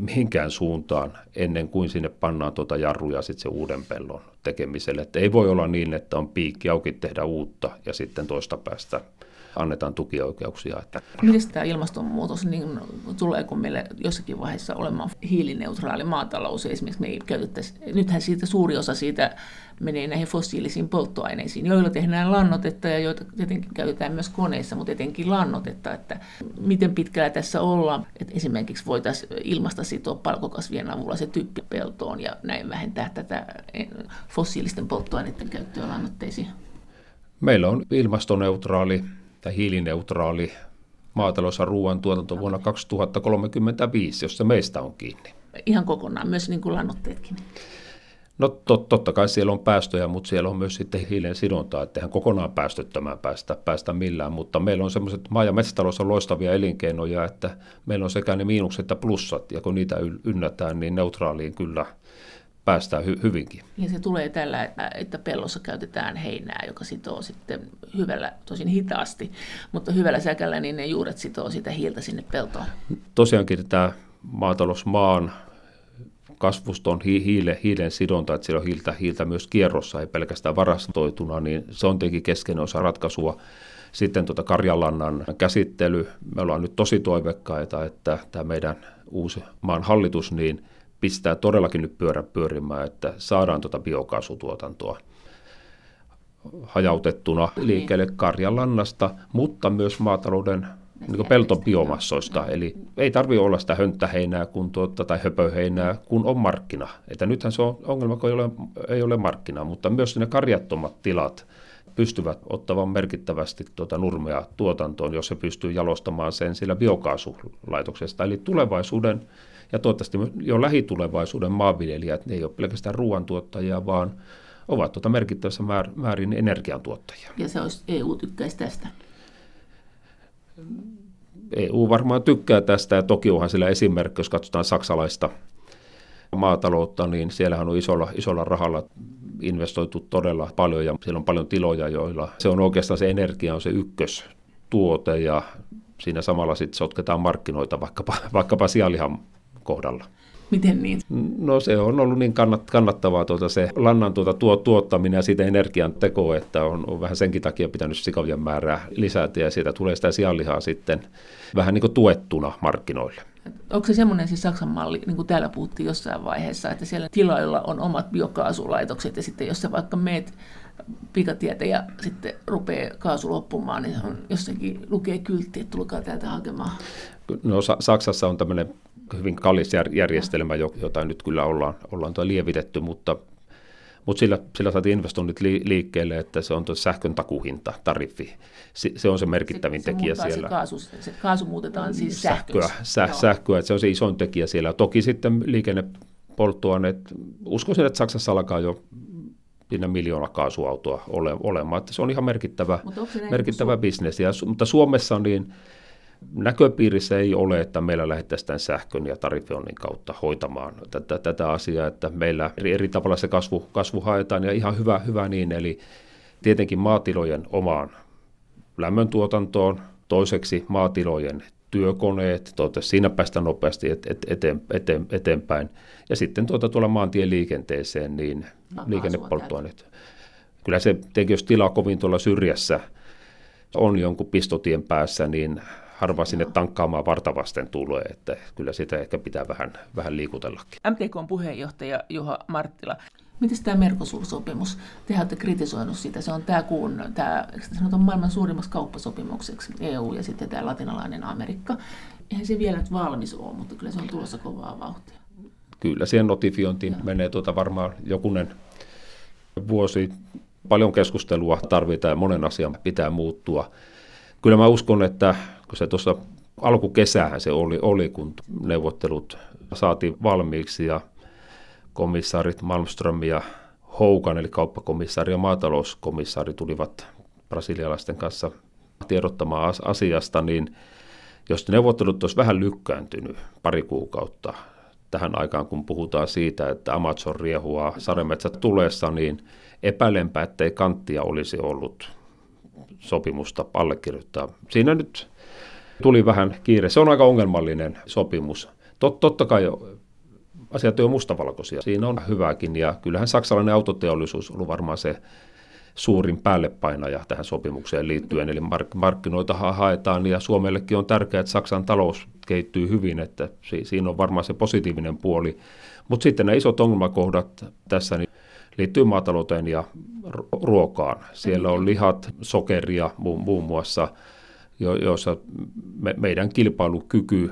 Speaker 2: mihinkään suuntaan ennen kuin sinne pannaan tuota jarruja sitten se uuden pellon tekemiselle. Että ei voi olla niin, että on piikki auki tehdä uutta ja sitten toista päästä annetaan tukioikeuksia. Että.
Speaker 1: Miten tämä ilmastonmuutos, niin tuleeko meille jossakin vaiheessa olemaan hiilineutraali maatalous? Esimerkiksi me ei käytettäisi, nythän siitä suuri osa siitä menee näihin fossiilisiin polttoaineisiin, joilla tehdään lannotetta ja joita tietenkin käytetään myös koneissa, mutta etenkin lannotetta, että miten pitkällä tässä ollaan, että esimerkiksi voitaisiin ilmasta sitoa palkokasvien avulla se tyyppi peltoon ja näin vähentää tätä fossiilisten polttoaineiden käyttöä lannotteisiin.
Speaker 2: Meillä on ilmastoneutraali tai hiilineutraali maatalous- ja ruoantuotanto vuonna 2035, jos se meistä on kiinni.
Speaker 1: Ihan kokonaan, myös niin kuin lannoitteetkin.
Speaker 2: No tot, totta kai siellä on päästöjä, mutta siellä on myös sitten hiilen sidontaa, että eihän kokonaan päästöttömään päästä, päästä millään, mutta meillä on semmoiset, maa- ja metsätalous on loistavia elinkeinoja, että meillä on sekä ne miinukset että plussat, ja kun niitä ynnätään, niin neutraaliin kyllä – päästään hy- hyvinkin.
Speaker 1: Ja se tulee tällä, että pellossa käytetään heinää, joka sitoo sitten hyvällä, tosin hitaasti, mutta hyvällä säkällä, niin ne juuret sitoo sitä hiiltä sinne peltoon.
Speaker 2: Tosiaankin tämä maatalousmaan kasvuston hi- hiile, hiilen sidonta, että siellä on hiiltä, hiiltä myös kierrossa, ei pelkästään varastoituna, niin se on tietenkin keskeinen osa ratkaisua. Sitten tuota karjalannan käsittely, me ollaan nyt tosi toivekkaita, että tämä meidän uusi maan hallitus niin pistää todellakin nyt pyörä pyörimään, että saadaan tuota biokaasutuotantoa hajautettuna niin. liikkeelle karjalannasta, mutta myös maatalouden niin peltobiomassoista. Eli ei tarvitse olla sitä hönttäheinää kun tuota, tai höpöheinää, kun on markkina. Että nythän se on ongelma, kun ei ole, ei ole markkinaa, mutta myös ne karjattomat tilat pystyvät ottamaan merkittävästi tuota nurmea tuotantoon, jos se pystyy jalostamaan sen sillä biokaasulaitoksesta. Eli tulevaisuuden ja toivottavasti jo lähitulevaisuuden maanviljelijät, ne ei ole pelkästään ruoantuottajia, vaan ovat tuota merkittävässä määrin energiantuottajia.
Speaker 1: Ja se olisi EU tykkäisi tästä?
Speaker 2: EU varmaan tykkää tästä, ja toki onhan sillä esimerkki, jos katsotaan saksalaista maataloutta, niin siellähän on isolla, isolla rahalla investoitu todella paljon, ja siellä on paljon tiloja, joilla se on oikeastaan se energia on se ykköstuote, ja siinä samalla sitten sotketaan markkinoita vaikkapa, vaikkapa sianlihan kohdalla.
Speaker 1: Miten niin?
Speaker 2: No se on ollut niin kannat, kannattavaa tuota se lannan tuota tuo, tuottaminen ja siitä energian teko, että on, on vähän senkin takia pitänyt sikavien määrää lisätä ja siitä tulee sitä sianlihaa sitten vähän niin kuin tuettuna markkinoille.
Speaker 1: Onko se semmoinen siis Saksan malli, niin kuin täällä puhuttiin jossain vaiheessa, että siellä tiloilla on omat biokaasulaitokset ja sitten jos sä vaikka meet pikatietä ja sitten rupeaa kaasu loppumaan, niin on jossakin lukee kyltti, että tulkaa täältä hakemaan.
Speaker 2: No Saksassa on tämmöinen hyvin kallis järjestelmä, jota nyt kyllä ollaan, ollaan lievitetty, mutta, mutta sillä, sillä saatiin investoinnit liikkeelle, että se on tuo sähkön takuhinta, tariffi. Se, se on se merkittävin se, tekijä
Speaker 1: se
Speaker 2: siellä.
Speaker 1: Se kaasu, se kaasu muutetaan siis sähköä.
Speaker 2: Sähköä, sähköä, että se on se isoin tekijä siellä. Toki sitten liikennepolttoaineet, uskoisin, että Saksassa alkaa jo siinä miljoona kaasuautoa ole, olemaan. Että se on ihan merkittävä, merkittävä bisnes. Ja, mutta Suomessa niin näköpiirissä ei ole, että meillä lähdettäisiin tämän sähkön ja tarifioinnin kautta hoitamaan tätä, tätä asiaa, että meillä eri, eri tavalla se kasvu, kasvu haetaan ja ihan hyvä, hyvä niin, eli tietenkin maatilojen omaan lämmöntuotantoon, toiseksi maatilojen työkoneet, toivottavasti siinä päästään nopeasti et, et, eteen, eteen, eteenpäin. Ja sitten tuota, tuolla maantien liikenteeseen, niin liikennepolttoaineet. Kyllä se jos tilaa kovin tuolla syrjässä on jonkun pistotien päässä, niin harva sinne tankkaamaan vartavasten tulee, että kyllä sitä ehkä pitää vähän, vähän liikutellakin.
Speaker 1: MTK on puheenjohtaja Juha Marttila. Miten tämä Mercosur-sopimus? Te olette kritisoinut sitä. Se on tämä kuun, tämä, sanotaan maailman suurimmaksi kauppasopimukseksi EU ja sitten tämä latinalainen Amerikka. Eihän se vielä nyt valmis ole, mutta kyllä se on tulossa kovaa vauhtia.
Speaker 2: Kyllä, siihen notifiointiin ja. menee tuota varmaan jokunen vuosi. Paljon keskustelua tarvitaan ja monen asian pitää muuttua. Kyllä mä uskon, että kun se tuossa alkukesäähän se oli, oli, kun neuvottelut saatiin valmiiksi ja komissaarit Malmström ja Houkan, eli kauppakomissaari ja maatalouskomissaari tulivat brasilialaisten kanssa tiedottamaan asiasta, niin jos neuvottelut olisi vähän lykkääntynyt pari kuukautta tähän aikaan, kun puhutaan siitä, että Amazon riehua sademetsät tulessa, niin epäilenpä, ettei kanttia olisi ollut sopimusta allekirjoittaa. Siinä nyt tuli vähän kiire. Se on aika ongelmallinen sopimus. Tot, totta kai asiat on mustavalkoisia. Siinä on hyvääkin ja kyllähän saksalainen autoteollisuus on varmaan se suurin päällepainaja tähän sopimukseen liittyen. Eli mark- markkinoita haetaan ja Suomellekin on tärkeää, että Saksan talous kehittyy hyvin, että siinä on varmaan se positiivinen puoli. Mutta sitten nämä isot ongelmakohdat tässä niin liittyy maatalouteen ja ruokaan. Siellä on lihat, sokeria muun muassa, joissa me, meidän kilpailukyky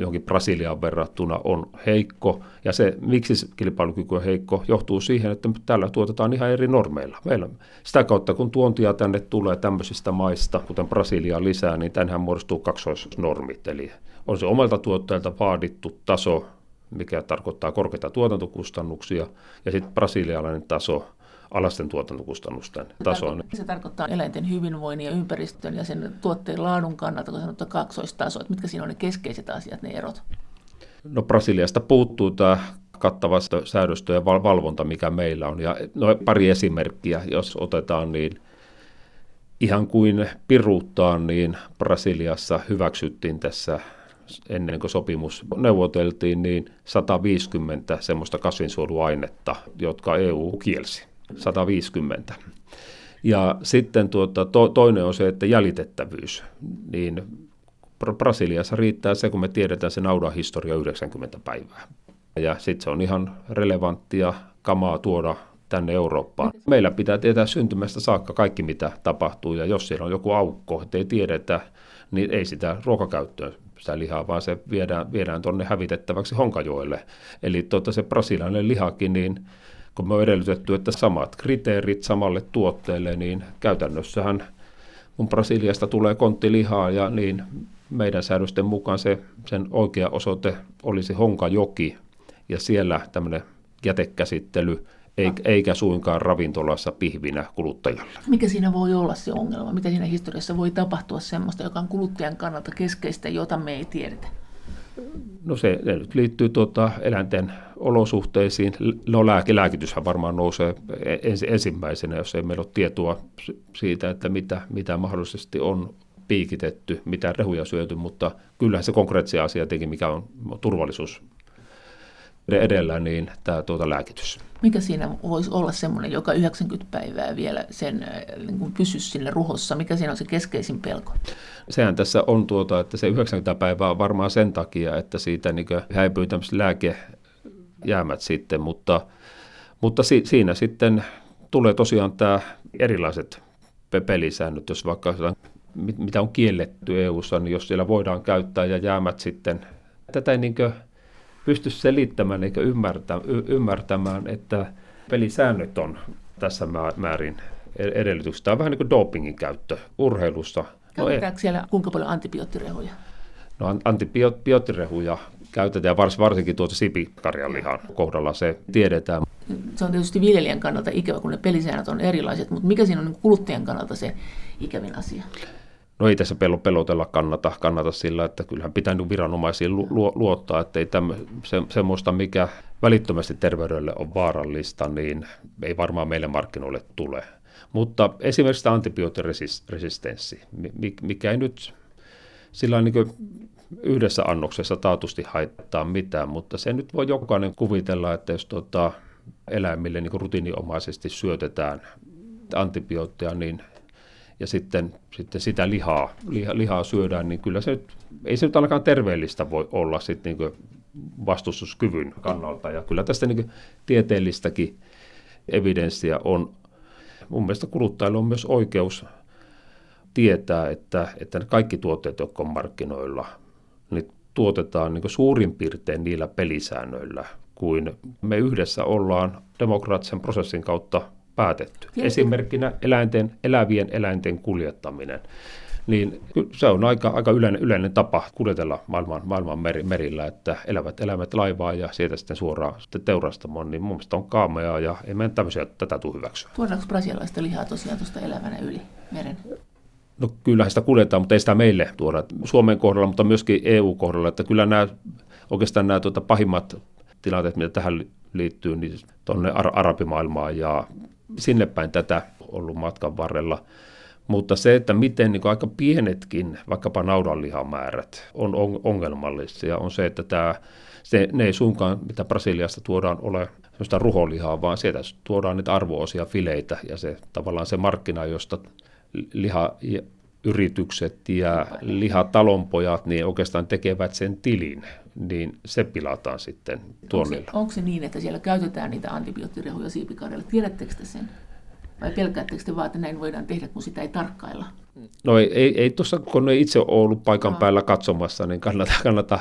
Speaker 2: johonkin Brasiliaan verrattuna on heikko. Ja se, miksi se kilpailukyky on heikko, johtuu siihen, että täällä tuotetaan ihan eri normeilla. Meillä sitä kautta, kun tuontia tänne tulee tämmöisistä maista, kuten Brasilia lisää, niin tänhän muodostuu kaksoisnormit. Eli on se omalta tuottajalta vaadittu taso, mikä tarkoittaa korkeita tuotantokustannuksia, ja sitten brasilialainen taso, alasten tuotantokustannusten tasoon.
Speaker 1: Se tarkoittaa eläinten hyvinvoinnin ja ympäristön ja sen tuotteen laadun kannalta, kun sanotaan kaksoistaso. Että mitkä siinä on ne keskeiset asiat, ne erot?
Speaker 2: No Brasiliasta puuttuu tämä kattava säädöstö ja valvonta, mikä meillä on. Ja no, pari esimerkkiä, jos otetaan, niin ihan kuin piruuttaan, niin Brasiliassa hyväksyttiin tässä ennen kuin sopimus neuvoteltiin, niin 150 semmoista kasvinsuojeluainetta, jotka EU kielsi. 150. Ja sitten tuota, to, toinen on se, että jäljitettävyys. Niin Brasiliassa riittää se, kun me tiedetään se naudan historia 90 päivää. Ja sitten se on ihan relevanttia kamaa tuoda tänne Eurooppaan. Meillä pitää tietää syntymästä saakka kaikki, mitä tapahtuu, ja jos siellä on joku aukko, että ei tiedetä, niin ei sitä ruokakäyttöön sitä lihaa, vaan se viedään, viedään tuonne hävitettäväksi Honkajoelle. Eli tuota, se brasilainen lihakin, niin kun me on edellytetty, että samat kriteerit samalle tuotteelle, niin käytännössähän kun Brasiliasta tulee konttilihaa ja niin meidän säädösten mukaan se, sen oikea osoite olisi Honkajoki ja siellä tämmöinen jätekäsittely eikä suinkaan ravintolassa pihvinä kuluttajalle.
Speaker 1: Mikä siinä voi olla se ongelma? Mitä siinä historiassa voi tapahtua semmoista, joka on kuluttajan kannalta keskeistä, jota me ei tiedetä?
Speaker 2: No se, se nyt liittyy tuota eläinten olosuhteisiin. No lääke, lääkityshän varmaan nousee ens, ensimmäisenä, jos ei meillä ole tietoa siitä, että mitä, mitä mahdollisesti on piikitetty, mitä rehuja syöty, mutta kyllähän se konkreettisia asia tietenkin, mikä on turvallisuus edellä, niin tämä tuota lääkitys.
Speaker 1: Mikä siinä voisi olla semmoinen, joka 90 päivää vielä sen äh, niin pysyisi sinne ruhossa? Mikä siinä on se keskeisin pelko?
Speaker 2: Sehän tässä on tuota, että se 90 päivää on varmaan sen takia, että siitä niin häipyy tämmöiset lääkejäämät sitten, mutta, mutta si, siinä sitten tulee tosiaan tämä erilaiset pelisäännöt, jos vaikka mitä on kielletty EU-ssa, niin jos siellä voidaan käyttää ja jäämät sitten, tätä ei niin pysty selittämään eikä ymmärtämään, että pelisäännöt on tässä määrin e-, edellytykset. Tämä on vähän niin kuin dopingin käyttö urheilussa.
Speaker 1: Käytetäänkö no, siellä kuinka paljon antibioottirehuja?
Speaker 2: No antibioottirehuja käytetään vars, varsinkin tuota sipikarjanlihan kohdalla se tiedetään.
Speaker 1: Se on tietysti viljelijän kannalta ikävä, kun ne pelisäännöt on erilaiset, mutta mikä siinä on niin kuluttajan kannalta se ikävin asia?
Speaker 2: No ei tässä pelotella kannata, kannata sillä, että kyllähän pitää niin viranomaisiin lu, luottaa, että ei tämmö, se, semmoista, mikä välittömästi terveydelle on vaarallista, niin ei varmaan meille markkinoille tule. Mutta esimerkiksi tämä antibioottiresistenssi, mikä ei nyt sillä niin yhdessä annoksessa taatusti haittaa mitään, mutta se nyt voi jokainen kuvitella, että jos tuota, eläimille niin rutiininomaisesti syötetään antibiootteja, niin ja sitten, sitten sitä lihaa, liha, lihaa syödään, niin kyllä se nyt, ei se nyt ainakaan terveellistä voi olla sitten niin vastustuskyvyn kannalta. Ja kyllä tästä niin tieteellistäkin evidenssiä on. Mun mielestä kuluttajilla on myös oikeus tietää, että, että kaikki tuotteet, jotka on markkinoilla, niin tuotetaan niin suurin piirtein niillä pelisäännöillä, kuin me yhdessä ollaan demokraattisen prosessin kautta päätetty. Esimerkkinä eläinten, elävien eläinten kuljettaminen. Niin se on aika, aika yleinen, yleinen tapa kuljetella maailman, maailman meri, merillä, että elävät eläimet laivaa ja sieltä sitten suoraan sitten teurastamoon, niin mun mielestä on kaamea ja ei meidän tämmöisiä tätä tule hyväksyä.
Speaker 3: Tuodaanko brasilialaista lihaa tosiaan tuosta elävänä yli meren?
Speaker 2: No kyllähän sitä kuljetaan, mutta ei sitä meille tuoda Suomen kohdalla, mutta myöskin EU-kohdalla, että kyllä nämä oikeastaan nämä tuota, pahimmat tilanteet, mitä tähän liittyy, niin tuonne arabimaailmaan ja sinne päin tätä ollut matkan varrella. Mutta se, että miten niin aika pienetkin, vaikkapa naudanlihamäärät, on ongelmallisia, on se, että tämä, se, ne ei suinkaan, mitä Brasiliasta tuodaan, ole sellaista ruholihaa, vaan sieltä tuodaan niitä arvoosia fileitä, ja se tavallaan se markkina, josta liha yritykset ja lihatalonpojat niin oikeastaan tekevät sen tilin, niin se pilataan sitten tuonnilla.
Speaker 3: Onko se, onko se niin, että siellä käytetään niitä antibioottirehuja siipikarjalle? Tiedättekö te sen? Vai pelkäättekö te vaan, että näin voidaan tehdä, kun sitä ei tarkkailla?
Speaker 2: No ei, ei, ei tuossa, kun ei itse ollut paikan Aa. päällä katsomassa, niin kannata, kannata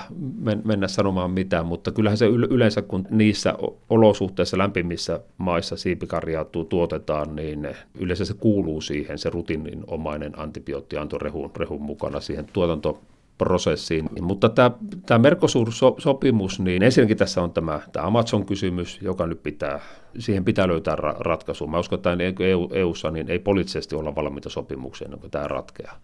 Speaker 2: mennä sanomaan mitään, mutta kyllähän se yleensä, kun niissä olosuhteissa lämpimissä maissa siipikarjaa tuotetaan, niin yleensä se kuuluu siihen, se rutiininomainen antibiootti rehun, rehun mukana siihen tuotanto prosessiin. Mutta tämä, tämä Mercosur-sopimus, niin ensinnäkin tässä on tämä, tämä Amazon-kysymys, joka nyt pitää, siihen pitää löytää ra- ratkaisu. Mä uskon, että EU, EUssa niin ei poliittisesti olla valmiita sopimukseen, kun tämä ratkeaa.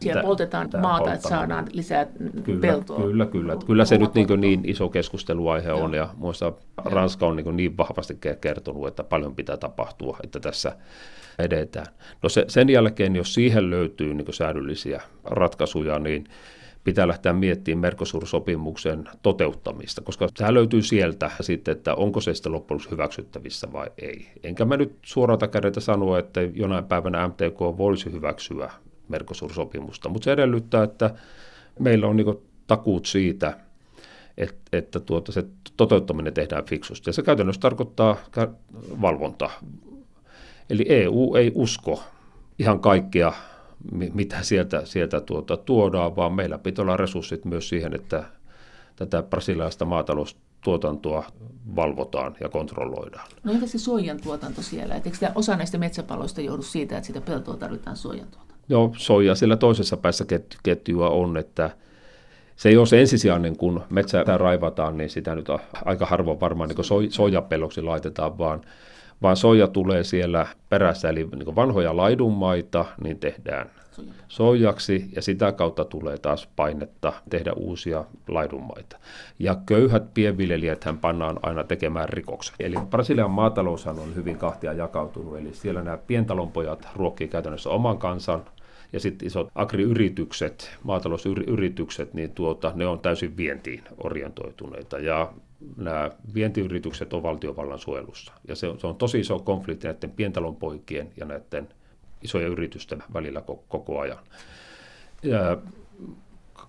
Speaker 3: Siellä poltetaan tämä maata, polttaminen. että saadaan lisää
Speaker 2: kyllä,
Speaker 3: peltoa.
Speaker 2: Kyllä, kyllä. Kyllä se nyt niin, niin iso keskusteluaihe on, ja muista Ranska on niin, niin vahvasti kertonut, että paljon pitää tapahtua, että tässä edetään. No se, sen jälkeen, jos siihen löytyy niin säädyllisiä ratkaisuja, niin pitää lähteä miettimään Mercosur-sopimuksen toteuttamista, koska tämä löytyy sieltä sitten, että onko se sitten loppujen hyväksyttävissä vai ei. Enkä mä nyt suorata kädetä sanoa, että jonain päivänä MTK voisi hyväksyä Mercosur-sopimusta, mutta se edellyttää, että meillä on niin takuut siitä, että, että tuota, se toteuttaminen tehdään fiksusti. Ja se käytännössä tarkoittaa valvontaa. Eli EU ei usko ihan kaikkea, mitä sieltä, sieltä tuota, tuodaan, vaan meillä pitää olla resurssit myös siihen, että tätä brasilialaista maataloustuotantoa valvotaan ja kontrolloidaan.
Speaker 3: No entä se soijan tuotanto siellä? Et eikö osa näistä metsäpaloista johdu siitä, että sitä peltoa tarvitaan soijan tuotantoon?
Speaker 2: Joo, soija sillä toisessa päässä ketjua on, että se ei ole se ensisijainen, kun metsä raivataan, niin sitä nyt aika harvoin varmaan niin soijapelloksi laitetaan, vaan vaan soija tulee siellä perässä, eli niin vanhoja laidunmaita, niin tehdään soijaksi ja sitä kautta tulee taas painetta tehdä uusia laidunmaita. Ja köyhät pienviljelijät hän pannaan aina tekemään rikoksen. Eli Brasilian maataloushan on hyvin kahtia jakautunut, eli siellä nämä pientalonpojat ruokkii käytännössä oman kansan, ja sitten isot agriyritykset, maatalousyritykset, niin tuota, ne on täysin vientiin orientoituneita. Ja nämä vientiyritykset on valtiovallan suojelussa. Ja se on, se on tosi iso konflikti näiden pientalonpoikien ja näiden isojen yritysten välillä koko, koko ajan. Ja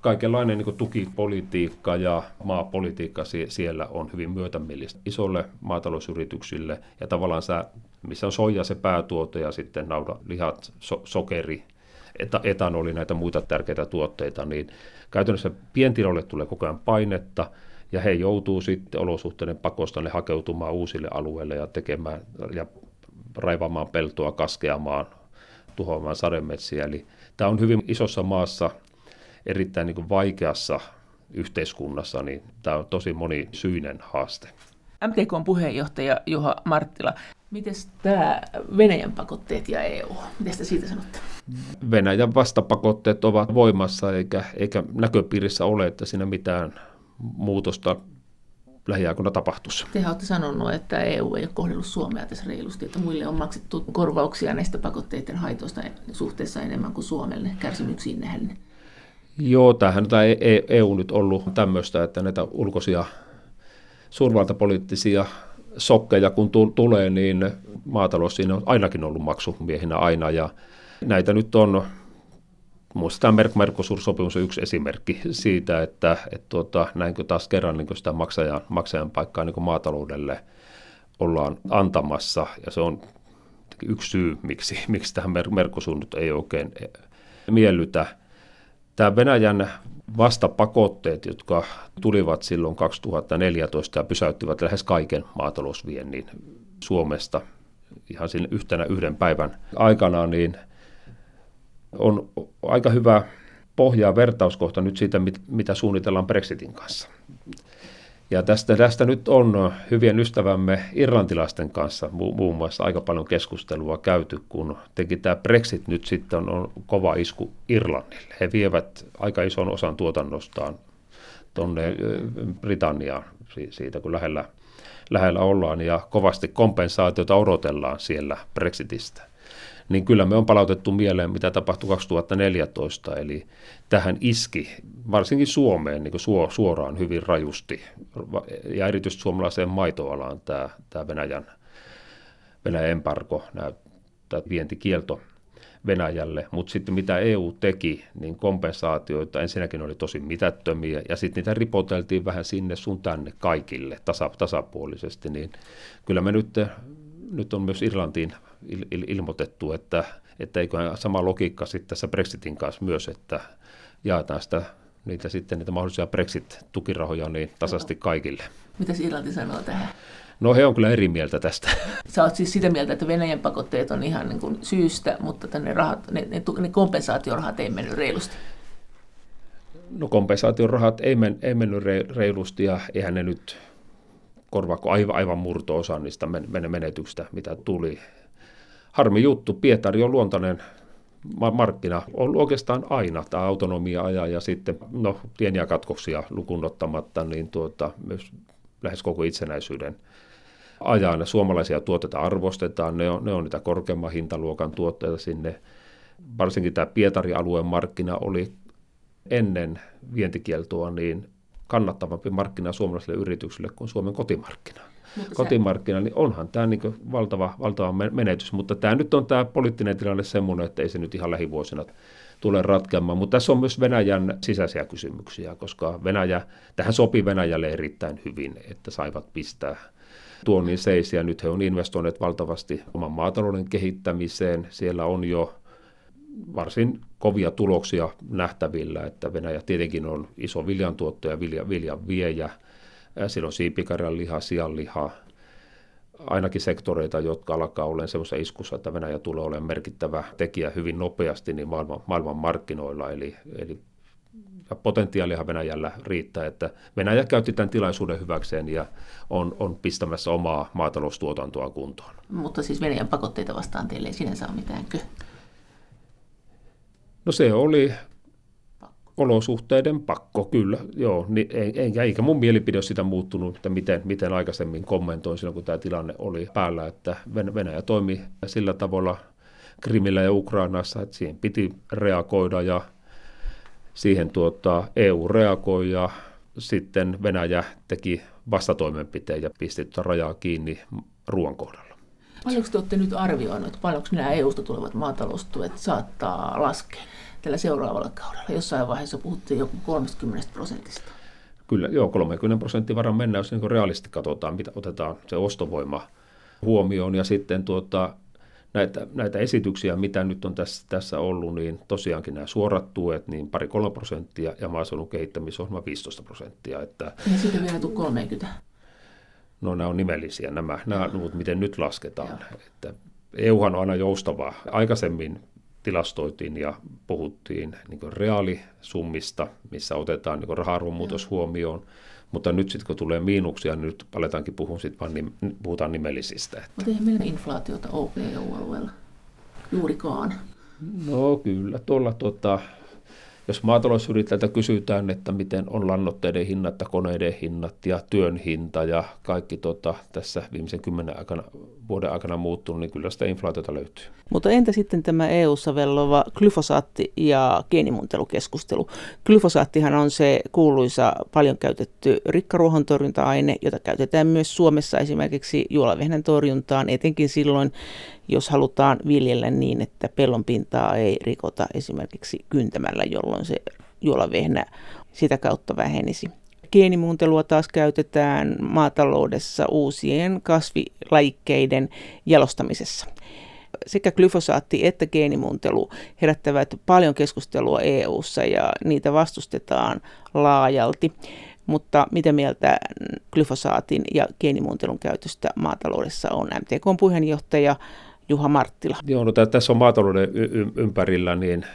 Speaker 2: kaikenlainen niin tukipolitiikka ja maapolitiikka siellä on hyvin myötämielistä isolle maatalousyrityksille. Ja tavallaan sä, missä on soija se päätuote ja sitten nauda, lihat, so, sokeri, eta, etanoli, näitä muita tärkeitä tuotteita, niin käytännössä pientiloille tulee koko ajan painetta – ja he joutuu sitten olosuhteiden pakosta ne hakeutumaan uusille alueille ja tekemään ja raivaamaan peltoa, kaskeamaan, tuhoamaan sademetsiä. Eli tämä on hyvin isossa maassa, erittäin niin vaikeassa yhteiskunnassa, niin tämä on tosi monisyinen haaste.
Speaker 3: MTK on puheenjohtaja Juha Marttila. Miten tämä Venäjän pakotteet ja EU, miten te siitä sanotte?
Speaker 2: Venäjän vastapakotteet ovat voimassa eikä, eikä näköpiirissä ole, että siinä mitään muutosta lähiaikoina tapahtuisi.
Speaker 3: Te olette sanonut, että EU ei ole kohdellut Suomea tässä reilusti, että muille on maksettu korvauksia näistä pakotteiden haitoista suhteessa enemmän kuin Suomelle kärsimyksiin nähden.
Speaker 2: Joo, tämähän tämä EU nyt ollut tämmöistä, että näitä ulkoisia suurvaltapoliittisia sokkeja kun tulee, niin maatalous siinä on ainakin ollut maksumiehinä aina ja Näitä nyt on Muistetaan Mercosur-sopimus on yksi esimerkki siitä, että, että tuota, näinkö taas kerran niin sitä maksajan, maksajan paikkaa niin maataloudelle ollaan antamassa, ja se on yksi syy, miksi, miksi tähän Mercosur nyt ei oikein miellytä. Tämä Venäjän vastapakotteet, jotka tulivat silloin 2014 ja pysäyttivät lähes kaiken maatalousviennin Suomesta ihan yhtenä yhden päivän aikana, niin – on aika hyvä pohjaa vertauskohta nyt siitä, mitä suunnitellaan Brexitin kanssa. Ja tästä, tästä nyt on hyvien ystävämme irlantilaisten kanssa muun muassa aika paljon keskustelua käyty, kun teki tämä Brexit nyt sitten on, on kova isku Irlannille. He vievät aika ison osan tuotannostaan tuonne Britanniaan siitä, kun lähellä, lähellä ollaan, ja kovasti kompensaatiota odotellaan siellä Brexitistä niin kyllä me on palautettu mieleen, mitä tapahtui 2014, eli tähän iski varsinkin Suomeen niin suoraan hyvin rajusti, ja erityisesti suomalaiseen maitoalaan tämä, tämä Venäjän, Venäjän embargo, tämä vientikielto Venäjälle, mutta sitten mitä EU teki, niin kompensaatioita ensinnäkin oli tosi mitättömiä, ja sitten niitä ripoteltiin vähän sinne sun tänne kaikille tasa, tasapuolisesti, niin kyllä me nyt, nyt on myös Irlantiin il, il, ilmoitettu, että, että eikö sama logiikka sitten tässä Brexitin kanssa myös, että jaetaan sitä niitä sitten niitä mahdollisia Brexit-tukirahoja niin tasaisesti kaikille.
Speaker 3: Mitä Irlanti sanoo tähän?
Speaker 2: No he on kyllä eri mieltä tästä.
Speaker 3: Sä oot siis sitä mieltä, että Venäjän pakotteet on ihan niin kuin syystä, mutta ne, rahat, ne, ne, ne kompensaatiorahat ei mennyt reilusti.
Speaker 2: No kompensaatiorahat ei, men, ei mennyt reilusti ja eihän ne nyt korvaako aivan, aivan murto-osa niistä menetyksistä, mitä tuli harmi juttu, Pietari on luontainen markkina on oikeastaan aina tämä autonomia ajaa ja sitten no, pieniä katkoksia lukuun ottamatta, niin tuota, myös lähes koko itsenäisyyden ajan. Suomalaisia tuotteita arvostetaan, ne on, ne on niitä korkeamman hintaluokan tuotteita sinne. Varsinkin tämä Pietari-alueen markkina oli ennen vientikieltoa niin kannattavampi markkina suomalaisille yrityksille kuin Suomen kotimarkkina. Mutta kotimarkkina, niin onhan tämä niin valtava, valtava menetys. Mutta tämä nyt on tämä poliittinen tilanne semmoinen, että ei se nyt ihan lähivuosina tule ratkeamaan. Mutta tässä on myös Venäjän sisäisiä kysymyksiä, koska Venäjä, tähän sopii Venäjälle erittäin hyvin, että saivat pistää tuonnin seis, ja nyt he on investoineet valtavasti oman maatalouden kehittämiseen. Siellä on jo varsin kovia tuloksia nähtävillä, että Venäjä tietenkin on iso viljantuottaja, viljan, viljan viejä, siellä on siipikarjan liha, sian liha, ainakin sektoreita, jotka alkaa olla semmoisessa iskussa, että Venäjä tulee olemaan merkittävä tekijä hyvin nopeasti niin maailman, maailman markkinoilla. Eli, eli ja potentiaalia Venäjällä riittää, että Venäjä käytti tämän tilaisuuden hyväkseen ja on, on pistämässä omaa maataloustuotantoa kuntoon.
Speaker 3: Mutta siis Venäjän pakotteita vastaan teille ei sinänsä ole mitäänkö?
Speaker 2: No se oli olosuhteiden pakko, kyllä, joo. Niin, eikä, eikä mun mielipide ole sitä muuttunut, että miten, miten aikaisemmin kommentoin silloin, kun tämä tilanne oli päällä, että Venäjä toimi sillä tavalla Krimillä ja Ukrainassa, että siihen piti reagoida ja siihen tuota, EU reagoi ja sitten Venäjä teki vastatoimenpiteen ja pisti tuota rajaa kiinni ruoan kohdalla.
Speaker 3: Paljonko te olette nyt arvioineet, paljonko nämä EU-sta tulevat maataloustuet saattaa laskea? Tällä seuraavalla kaudella. Jossain vaiheessa puhuttiin joku 30 prosentista.
Speaker 2: Kyllä, joo, 30 prosenttia varan mennä, jos niin realisti katsotaan, mitä otetaan se ostovoima huomioon. Ja sitten tuota, näitä, näitä esityksiä, mitä nyt on tässä, tässä ollut, niin tosiaankin nämä suorat tuet, niin pari kolme prosenttia ja maaseudun kehittämisohjelma 15 prosenttia. Että,
Speaker 3: ja sitten vielä tuu 30.
Speaker 2: No nämä on nimellisiä nämä, nämä luvut, miten nyt lasketaan. Että EUhan on aina joustavaa. Aikaisemmin tilastoitiin ja puhuttiin niin reaalisummista, missä otetaan niin raha muutos huomioon, mutta nyt sitten kun tulee miinuksia, niin nyt aletaankin puhua sit vaan nim, puhutaan nimellisistä. Että.
Speaker 3: Mutta eihän meillä inflaatiota ole EU-alueella juurikaan.
Speaker 2: No kyllä, tuolla tuota, jos maatalousyrittäjältä kysytään, että miten on lannoitteiden hinnat ja koneiden hinnat ja työn hinta ja kaikki tota, tässä viimeisen kymmenen aikana, vuoden aikana muuttunut, niin kyllä sitä inflaatiota löytyy.
Speaker 1: Mutta entä sitten tämä EU-ssa vellova glyfosaatti- ja geenimuuntelukeskustelu? Glyfosaattihan on se kuuluisa paljon käytetty rikkaruohon torjunta-aine, jota käytetään myös Suomessa esimerkiksi juolavehnän torjuntaan, etenkin silloin, jos halutaan viljellä niin, että pellon pintaa ei rikota esimerkiksi kyntämällä, jolloin se juolavehnä sitä kautta vähenisi. Geenimuuntelua taas käytetään maataloudessa uusien kasvilajikkeiden jalostamisessa. Sekä glyfosaatti että geenimuuntelu herättävät paljon keskustelua EU:ssa ja niitä vastustetaan laajalti. Mutta mitä mieltä glyfosaatin ja geenimuuntelun käytöstä maataloudessa on MTK puheenjohtaja Juha Marttila?
Speaker 2: Joo, no tässä on maatalouden y- ympärillä, niin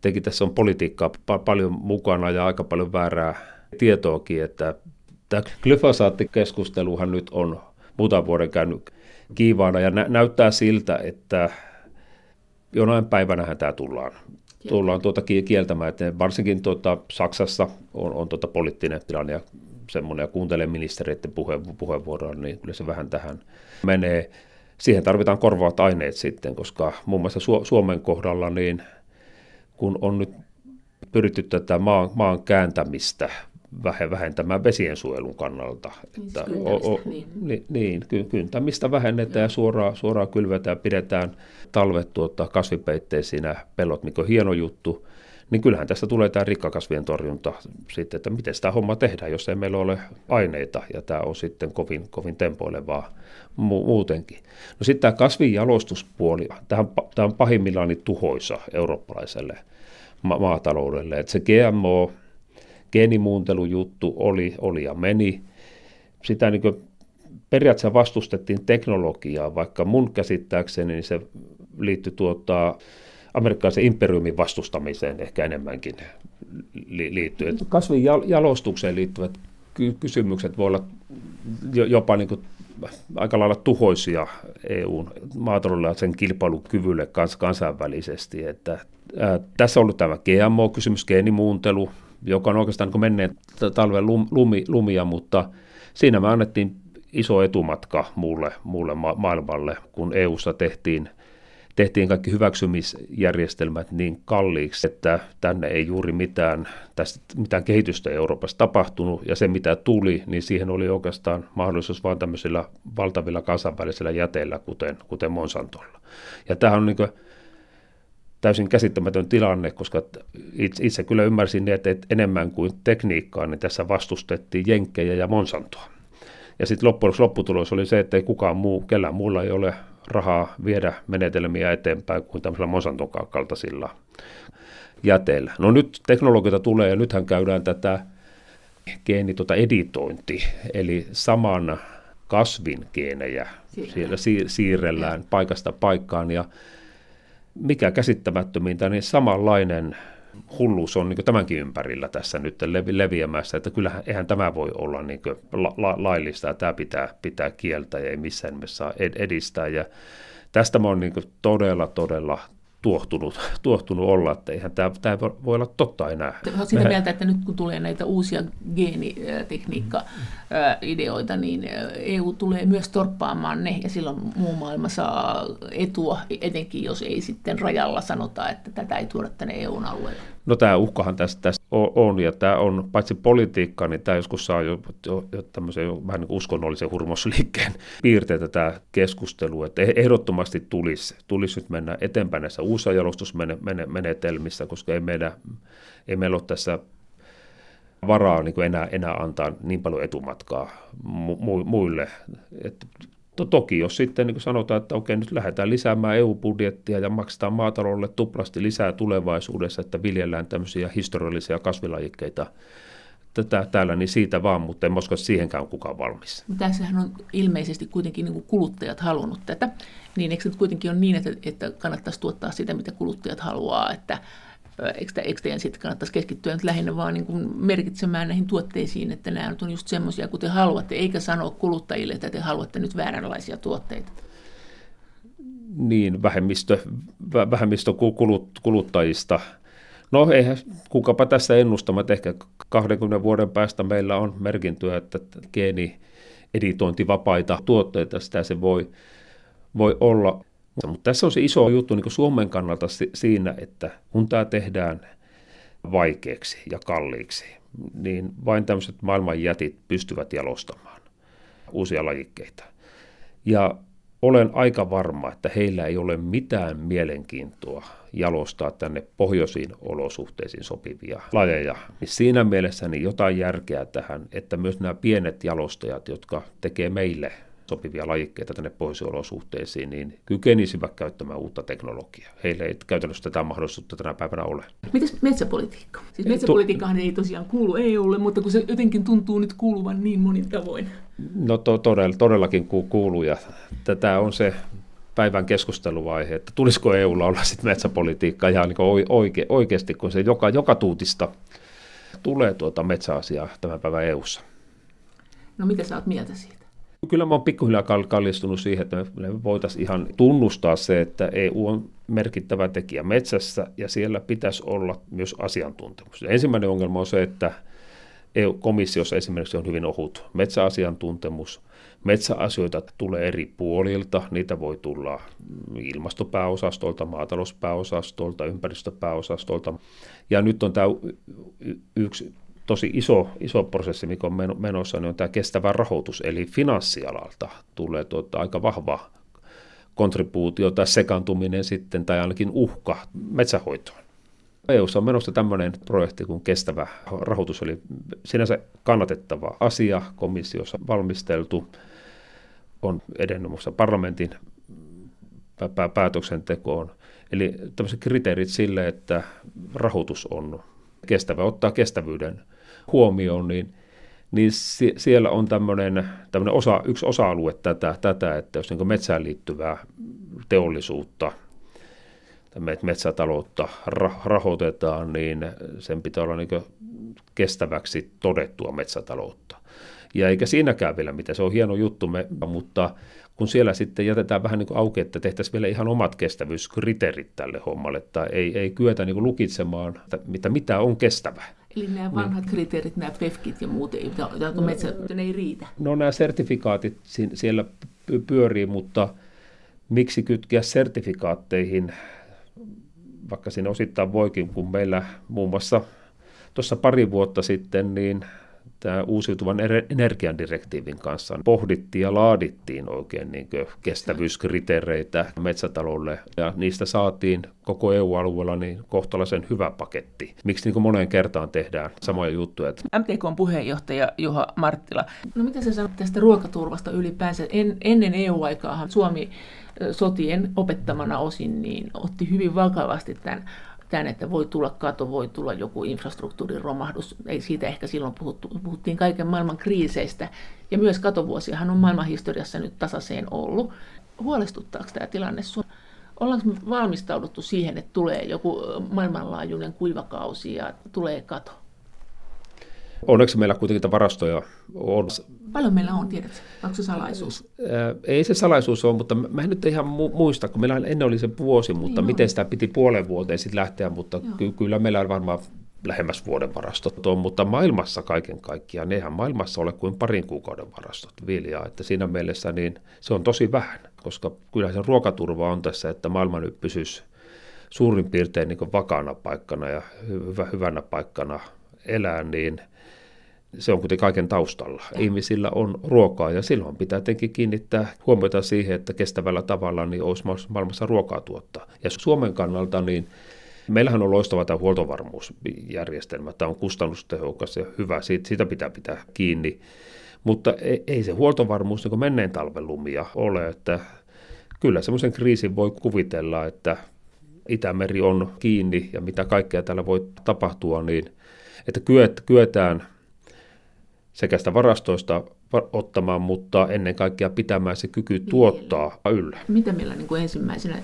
Speaker 2: teki tässä on politiikkaa pa- paljon mukana ja aika paljon väärää tietoakin, että tämä glyfosaattikeskusteluhan nyt on muutaman vuoden käynyt kiivaana ja nä- näyttää siltä, että jonain päivänä tämä tullaan, tullaan tuota kieltämään, että varsinkin tuota Saksassa on, on tuota poliittinen tilanne ja semmoinen, ja kuuntelee ministeriöiden puhe, puheenvuoroa, niin kyllä se vähän tähän menee. Siihen tarvitaan korvaavat aineet sitten, koska muun muassa Suomen kohdalla, niin kun on nyt pyritty tätä maan, maan kääntämistä vähentämään vesiensuojelun kannalta.
Speaker 3: Niin, että o, o, niin.
Speaker 2: niin, kyntämistä vähennetään ja suoraan, suoraan kylvetään, pidetään talvet tuota, kasvipeitteisinä pellot, mikä on hieno juttu. Niin kyllähän tästä tulee tämä rikkakasvien torjunta sitten, että miten sitä homma tehdään, jos ei meillä ole aineita, ja tämä on sitten kovin, kovin tempoilevaa mu- muutenkin. No sitten tämä kasvin jalostuspuoli, tämä on pahimmillaan niin tuhoisa eurooppalaiselle ma- maataloudelle, että se GMO, geenimuuntelujuttu oli, oli ja meni. Sitä niin kuin periaatteessa vastustettiin teknologiaa, vaikka mun käsittääkseni niin se liittyi tuota, amerikkalaisen imperiumin vastustamiseen ehkä enemmänkin li- liittyy. Kasvin jalostukseen liittyvät ky- kysymykset voi olla jopa niin kuin aika lailla tuhoisia EUn maataloudelle ja sen kilpailukyvylle kans kansainvälisesti. Että, ää, tässä on ollut tämä GMO-kysymys, geenimuuntelu, joka on oikeastaan niin menneen talven lumi, lumia, mutta siinä me annettiin iso etumatka muulle, muulle ma- maailmalle, kun EUssa tehtiin, tehtiin kaikki hyväksymisjärjestelmät niin kalliiksi, että tänne ei juuri mitään, tästä, mitään kehitystä Euroopassa tapahtunut, ja se mitä tuli, niin siihen oli oikeastaan mahdollisuus vain tämmöisillä valtavilla kansainvälisillä jäteillä, kuten, kuten Monsantolla. Ja tämä on niin kuin, täysin käsittämätön tilanne, koska itse, itse kyllä ymmärsin, että enemmän kuin tekniikkaa, niin tässä vastustettiin Jenkkejä ja Monsantoa. Ja sitten loppujen lopputulos oli se, että ei kukaan muu, kellään muulla ei ole rahaa viedä menetelmiä eteenpäin kuin tämmöisellä Monsanton kaltaisilla jäteillä. No nyt teknologioita tulee ja nythän käydään tätä geeni tuota editointi, eli saman kasvin geenejä siellä siirrellään paikasta paikkaan ja mikä käsittämättömintä, niin samanlainen hulluus on niin tämänkin ympärillä tässä nyt levi- leviämässä, että kyllähän eihän tämä voi olla niin la- la- laillista ja tämä pitää, pitää kieltää ja ei missään nimessä saa edistää. Ja tästä mä oon niin todella, todella tuohtunut, tuohtunut olla, että eihän tämä, tämä voi olla totta enää.
Speaker 3: Oletko sitä mieltä, että nyt kun tulee näitä uusia geenitekniikka-ideoita, niin EU tulee myös torppaamaan ne, ja silloin muu maailma saa etua, etenkin jos ei sitten rajalla sanota, että tätä ei tuoda tänne EUn alueelle?
Speaker 2: No tämä uhkahan tästä, tästä on, ja tämä on paitsi politiikka, niin tämä joskus saa jo, jo, jo tämmöisen jo vähän niin uskonnollisen hurmosliikkeen piirteitä tämä keskustelu, että ehdottomasti tulisi, tulisi nyt mennä eteenpäin näissä uusissa jalostusmenetelmissä, koska ei, meidän, ei meillä ole tässä varaa niin kuin enää, enää antaa niin paljon etumatkaa mu, muille. Et to, toki jos sitten niin sanotaan, että okei, nyt lähdetään lisäämään EU-budjettia ja maksetaan maataloudelle tuplasti lisää tulevaisuudessa, että viljellään tämmöisiä historiallisia kasvilajikkeita tätä täällä, niin siitä vaan, mutta en usko, siihenkään kukaan valmis.
Speaker 3: Tässähän on ilmeisesti kuitenkin niin kuluttajat halunnut tätä, niin eikö se kuitenkin ole niin, että, että kannattaisi tuottaa sitä, mitä kuluttajat haluaa, että eikö, eikö teidän sitten kannattaisi keskittyä nyt lähinnä vaan niin merkitsemään näihin tuotteisiin, että nämä on just semmoisia kuin te haluatte, eikä sanoa kuluttajille, että te haluatte nyt vääränlaisia tuotteita?
Speaker 2: Niin, vähemmistö, vähemmistö kuluttajista. No eihän kukapa tässä ennustama, että ehkä 20 vuoden päästä meillä on merkintyä, että geeni editointivapaita tuotteita, sitä se voi, voi olla. Mutta tässä on se iso juttu niin Suomen kannalta siinä, että kun tämä tehdään vaikeaksi ja kalliiksi, niin vain tämmöiset maailman jätit pystyvät jalostamaan uusia lajikkeita. Ja olen aika varma, että heillä ei ole mitään mielenkiintoa jalostaa tänne pohjoisiin olosuhteisiin sopivia lajeja. Niin siinä mielessä niin jotain järkeä tähän, että myös nämä pienet jalostajat, jotka tekee meille sopivia lajikkeita tänne pohjoisolosuhteisiin, niin kykenisivät käyttämään uutta teknologiaa. Heille ei käytännössä tätä mahdollisuutta tänä päivänä ole.
Speaker 1: Mites metsäpolitiikka? Siis metsäpolitiikkahan ei tosiaan kuulu EUlle, mutta kun se jotenkin tuntuu nyt kuuluvan niin monin tavoin.
Speaker 2: No to, todell, todellakin kuuluu ja tätä on se päivän keskusteluvaihe, että tulisiko EUlla olla sitten metsäpolitiikka ihan niin oike, oikeasti, kun se joka, joka tuutista tulee tuota metsäasiaa tämän päivän EUssa.
Speaker 1: No mitä sä oot mieltä siitä?
Speaker 2: Kyllä mä oon pikkuhiljaa kallistunut siihen, että me voitaisiin ihan tunnustaa se, että EU on merkittävä tekijä metsässä ja siellä pitäisi olla myös asiantuntemus. Ensimmäinen ongelma on se, että EU-komissiossa esimerkiksi on hyvin ohut metsäasiantuntemus. Metsäasioita tulee eri puolilta, niitä voi tulla ilmastopääosastolta, maatalouspääosastolta, ympäristöpääosastolta. Ja nyt on tämä yksi tosi iso, iso prosessi, mikä on menossa, niin on tämä kestävä rahoitus, eli finanssialalta tulee tuota aika vahva kontribuutio tai sekaantuminen sitten, tai ainakin uhka metsähoitoon. eu on menossa tämmöinen projekti kuin kestävä rahoitus, eli sinänsä kannatettava asia komissiossa valmisteltu, on edennyt parlamentin päätöksentekoon. Eli tämmöiset kriteerit sille, että rahoitus on kestävä, ottaa kestävyyden huomioon, niin, niin siellä on tämmöinen, tämmöinen osa, yksi osa-alue tätä, tätä että jos niin metsään liittyvää teollisuutta, metsätaloutta rahoitetaan, niin sen pitää olla niin kestäväksi todettua metsätaloutta. Ja eikä siinäkään vielä mitä, se on hieno juttu, me, mutta kun siellä sitten jätetään vähän niin kuin auki, että tehtäisiin vielä ihan omat kestävyyskriteerit tälle hommalle, että ei, ei kyetä niin kuin lukitsemaan, että mitä, mitä on kestävä.
Speaker 1: Eli nämä niin. vanhat niin. kriteerit, nämä PEFKit ja muut, jotka no, metsä, ne ei riitä?
Speaker 2: No nämä sertifikaatit siellä pyörii, mutta miksi kytkeä sertifikaatteihin, vaikka siinä osittain voikin, kun meillä muun muassa tuossa pari vuotta sitten, niin tämä uusiutuvan energian direktiivin kanssa pohdittiin ja laadittiin oikein niin kestävyyskriteereitä metsätalolle ja niistä saatiin koko EU-alueella niin kohtalaisen hyvä paketti. Miksi niin moneen kertaan tehdään samoja juttuja?
Speaker 1: MTK on puheenjohtaja Juha Marttila. No mitä sä sanot tästä ruokaturvasta ylipäänsä? En, ennen EU-aikaahan Suomi sotien opettamana osin niin otti hyvin vakavasti tämän tämän, että voi tulla kato, voi tulla joku infrastruktuurin romahdus. Ei siitä ehkä silloin puhuttu, puhuttiin kaiken maailman kriiseistä. Ja myös katovuosiahan on maailman historiassa nyt tasaiseen ollut. Huolestuttaako tämä tilanne sun? Ollaanko valmistauduttu siihen, että tulee joku maailmanlaajuinen kuivakausi ja tulee kato?
Speaker 2: Onneksi meillä kuitenkin varastoja on.
Speaker 1: Paljon meillä on, tiedätkö? Onko se salaisuus?
Speaker 2: Ei se salaisuus ole, mutta mä en nyt ihan muista, kun meillä ennen oli se vuosi, mutta niin miten on. sitä piti puolen vuoteen sitten lähteä, mutta ky- kyllä meillä on varmaan lähemmäs vuoden varastot on, mutta maailmassa kaiken kaikkiaan, eihän maailmassa ole kuin parin kuukauden varastot viljaa, että siinä mielessä niin se on tosi vähän, koska kyllä se ruokaturva on tässä, että maailma nyt pysyisi suurin piirtein niin vakaana paikkana ja hyvä, hyvänä paikkana elää, niin – se on kuitenkin kaiken taustalla. Ihmisillä on ruokaa ja silloin pitää tietenkin kiinnittää huomiota siihen, että kestävällä tavalla niin olisi maailmassa ruokaa tuottaa. Ja Suomen kannalta niin Meillähän on loistava tämä huoltovarmuusjärjestelmä. Tämä on kustannustehokas ja hyvä, siitä, siitä pitää pitää kiinni. Mutta ei, ei se huoltovarmuus niin menneen talven lumia ole, että kyllä semmoisen kriisin voi kuvitella, että Itämeri on kiinni ja mitä kaikkea täällä voi tapahtua, niin että kyetään sekä sitä varastoista ottamaan, mutta ennen kaikkea pitämään se kyky niin. tuottaa yllä.
Speaker 1: Mitä meillä niin kuin ensimmäisenä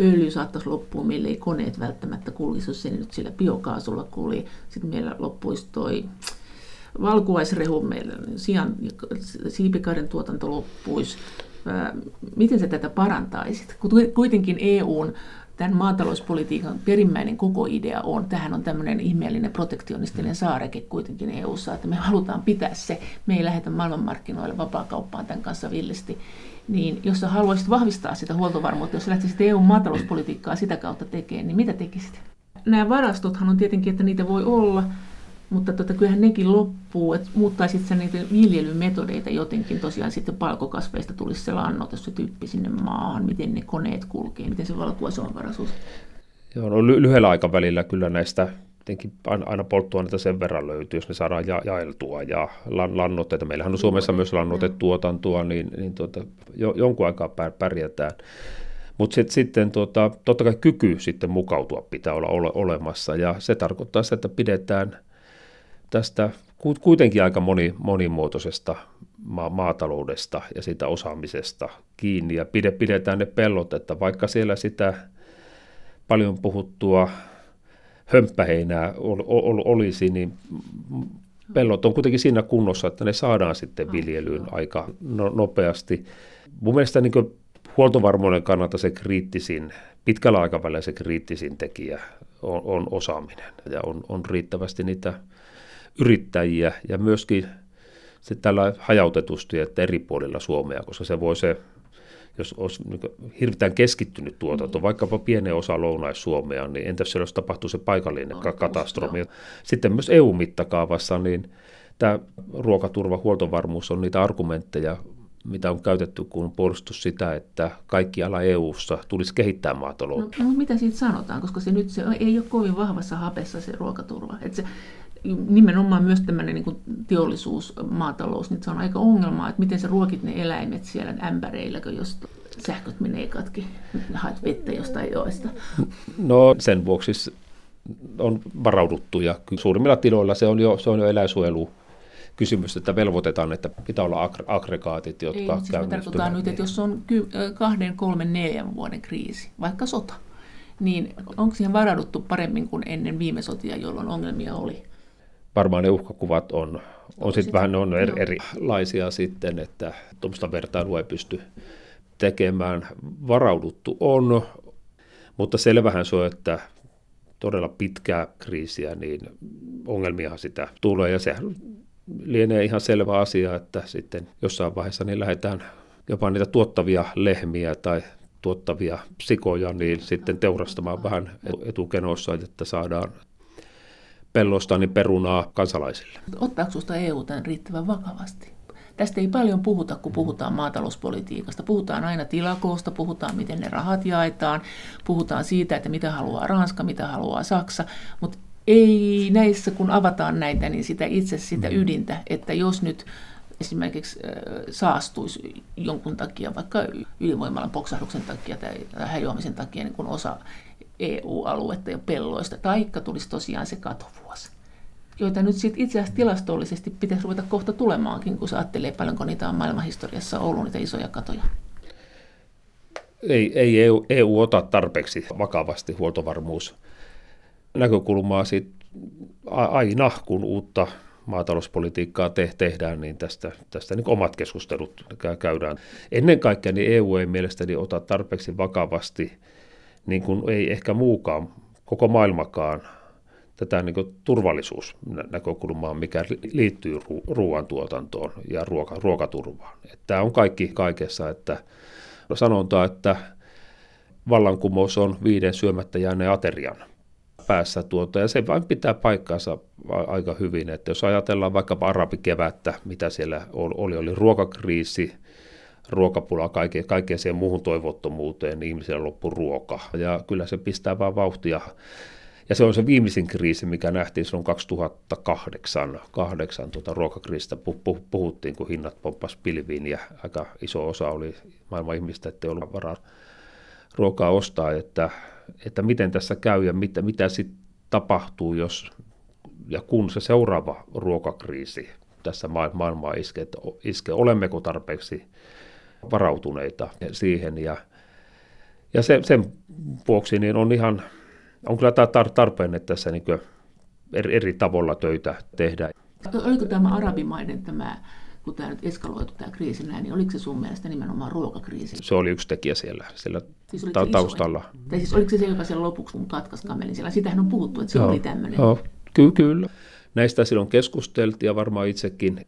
Speaker 1: öljy saattaisi loppua, meillä ei koneet välttämättä kulisi, jos se nyt sillä biokaasulla kuli. Sitten meillä loppuisi toi valkuaisrehu, meillä sian, siipikaiden tuotanto loppuisi. Miten se tätä parantaisit? Kuitenkin EUn tämän maatalouspolitiikan perimmäinen koko idea on, tähän on tämmöinen ihmeellinen protektionistinen saareke kuitenkin EU-ssa, että me halutaan pitää se, me ei lähetä maailmanmarkkinoille vapaakauppaan tämän kanssa villisti. niin jos sä haluaisit vahvistaa sitä huoltovarmuutta, jos sä lähtisit EU-maatalouspolitiikkaa sitä kautta tekemään, niin mitä tekisit? Nämä varastothan on tietenkin, että niitä voi olla, mutta tota, kyllähän nekin loppuu, että muuttaisit sä niitä viljelymetodeita jotenkin, tosiaan sitten palkokasveista tulisi se lannoitus, se tyyppi sinne maahan, miten ne koneet kulkee, miten se valkuaisomavaraisuus.
Speaker 2: Joo, no lyhyellä aikavälillä kyllä näistä aina polttoaineita sen verran löytyy, jos ne saadaan ja, jaeltua ja lan, lannoitteita. Meillähän on Suomessa myös lannoitetuotantoa, niin, niin tuota, jo, jonkun aikaa pärjätään. Mutta sit, sitten tuota, totta kai kyky sitten mukautua pitää olla ole, olemassa ja se tarkoittaa sitä, että pidetään tästä kuitenkin aika moni, monimuotoisesta ma- maataloudesta ja siitä osaamisesta kiinni ja pide, pidetään ne pellot, että vaikka siellä sitä paljon puhuttua hömppäheinää ol, ol, olisi, niin pellot on kuitenkin siinä kunnossa, että ne saadaan sitten viljelyyn aika no, nopeasti. Mun mielestä niin huoltovarmuuden kannalta se kriittisin, pitkällä aikavälillä se kriittisin tekijä on, on osaaminen ja on, on riittävästi niitä yrittäjiä ja myöskin se tällä hajautetusti, että eri puolilla Suomea, koska se voi se jos olisi niin hirveän keskittynyt tuotanto, mm. vaikkapa pienen osa Lounais-Suomea, niin entäs jos tapahtuu se paikallinen no, katastrofi. Sitten myös EU-mittakaavassa, niin tämä ruokaturva, huoltovarmuus on niitä argumentteja, mitä on käytetty, kun puolustus sitä, että kaikki ala EU-ssa tulisi kehittää maataloutta.
Speaker 1: No, no, mitä siitä sanotaan, koska se nyt se ei ole kovin vahvassa hapessa se ruokaturva. Että se, nimenomaan myös tämmöinen niin teollisuus, maatalous, niin se on aika ongelma, että miten sä ruokit ne eläimet siellä ämpäreillä, kun jos sähköt menee katki, haet vettä jostain joesta.
Speaker 2: No sen vuoksi on varauduttu ja suurimmilla tiloilla se on jo, se on jo eläinsuojelu kysymys, että velvoitetaan, että pitää olla aggregaatit, jotka Ei,
Speaker 1: siis me tarkoitaan nyt, että jos on kahden, kolmen, neljän vuoden kriisi, vaikka sota, niin onko siihen varauduttu paremmin kuin ennen viime sotia, jolloin ongelmia oli?
Speaker 2: Varmaan ne uhkakuvat on, on sitten vähän on eri, erilaisia sitten, että tuommoista vertailua ei pysty tekemään. Varauduttu on, mutta selvähän se on, että todella pitkää kriisiä, niin ongelmiahan sitä tulee ja se lienee ihan selvä asia, että sitten jossain vaiheessa niin lähdetään jopa niitä tuottavia lehmiä tai tuottavia sikoja, niin sitten teurastamaan vähän etukenossa, että saadaan pellosta niin perunaa kansalaisille.
Speaker 1: Ottaako sinusta EU tämän riittävän vakavasti? Tästä ei paljon puhuta, kun puhutaan maatalouspolitiikasta. Puhutaan aina tilakoosta, puhutaan miten ne rahat jaetaan, puhutaan siitä, että mitä haluaa Ranska, mitä haluaa Saksa, mutta ei näissä, kun avataan näitä, niin sitä itse sitä mm. ydintä, että jos nyt esimerkiksi saastuisi jonkun takia, vaikka ylivoimalan poksahduksen takia tai häjoamisen takia niin kun osa EU-aluetta ja pelloista, taikka tulisi tosiaan se katovuosi, joita nyt sitten itse asiassa tilastollisesti pitäisi ruveta kohta tulemaankin, kun se ajattelee paljonko niitä on maailmanhistoriassa ollut, niitä isoja katoja.
Speaker 2: Ei, ei EU, EU ota tarpeeksi vakavasti huoltovarmuus näkökulmaa sit aina, kun uutta maatalouspolitiikkaa te- tehdään, niin tästä, tästä niin omat keskustelut käydään. Ennen kaikkea niin EU ei mielestäni ota tarpeeksi vakavasti – niin kuin ei ehkä muukaan, koko maailmakaan, tätä niin kuin turvallisuusnäkökulmaa, mikä liittyy ruoantuotantoon ja ruoka, ruokaturvaan. Että tämä on kaikki kaikessa, että sanotaan, että vallankumous on viiden syömättä jääneen aterian päässä tuota, ja se vain pitää paikkaansa aika hyvin, että jos ajatellaan vaikkapa arabikevättä, mitä siellä oli, oli ruokakriisi, ruokapula kaikkeen, kaikkeen siihen muuhun toivottomuuteen, niin ihmisillä loppu ruoka. Ja kyllä se pistää vaan vauhtia. Ja se on se viimeisin kriisi, mikä nähtiin silloin 2008 kahdeksan, tuota, ruokakriisistä puhuttiin, kun hinnat pomppas pilviin ja aika iso osa oli maailman ihmistä, ettei ollut varaa ruokaa ostaa, että, että miten tässä käy ja mitä, mitä sitten tapahtuu, jos ja kun se seuraava ruokakriisi tässä maailmaa iskee, iske, olemmeko tarpeeksi varautuneita siihen. Ja, ja se, sen vuoksi niin on ihan, on kyllä tar- tarpeen, että tässä niin eri, eri tavoilla töitä tehdään.
Speaker 1: Oliko tämä arabimaiden tämä kun tämä nyt eskaloitu tämä kriisi näin, niin oliko se sun mielestä nimenomaan ruokakriisi?
Speaker 2: Se oli yksi tekijä siellä, siellä siis ta- taustalla.
Speaker 1: Isoin? Tai siis oliko se se, joka siellä lopuksi kun katkaisi kamelin siellä? Sitähän on puhuttu, että se joo, oli tämmöinen.
Speaker 2: Joo, ky- kyllä. Näistä silloin keskusteltiin ja varmaan itsekin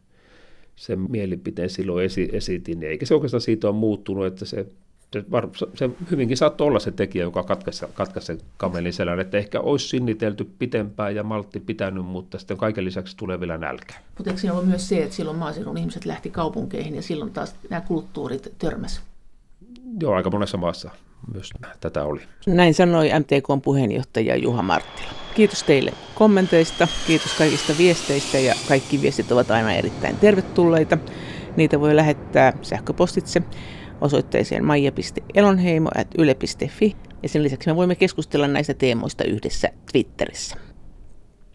Speaker 2: sen mielipiteen silloin esi- esitin, eikä se oikeastaan siitä ole muuttunut, että se se, var, se hyvinkin saattoi olla se tekijä, joka katkaisi, katkaisi sen kamelin selän, että ehkä olisi sinnitelty pitempään ja maltti pitänyt, mutta sitten kaiken lisäksi tulee vielä nälkä.
Speaker 3: Mutta eikö siinä ollut myös se, että silloin maaseudun ihmiset lähti kaupunkeihin ja silloin taas nämä kulttuurit törmäs?
Speaker 2: Joo, aika monessa maassa myös tätä oli.
Speaker 1: Näin sanoi MTKn puheenjohtaja Juha Marttila. Kiitos teille kommenteista, kiitos kaikista viesteistä ja kaikki viestit ovat aina erittäin tervetulleita. Niitä voi lähettää sähköpostitse osoitteeseen maija.elonheimo.yle.fi ja sen lisäksi me voimme keskustella näistä teemoista yhdessä Twitterissä.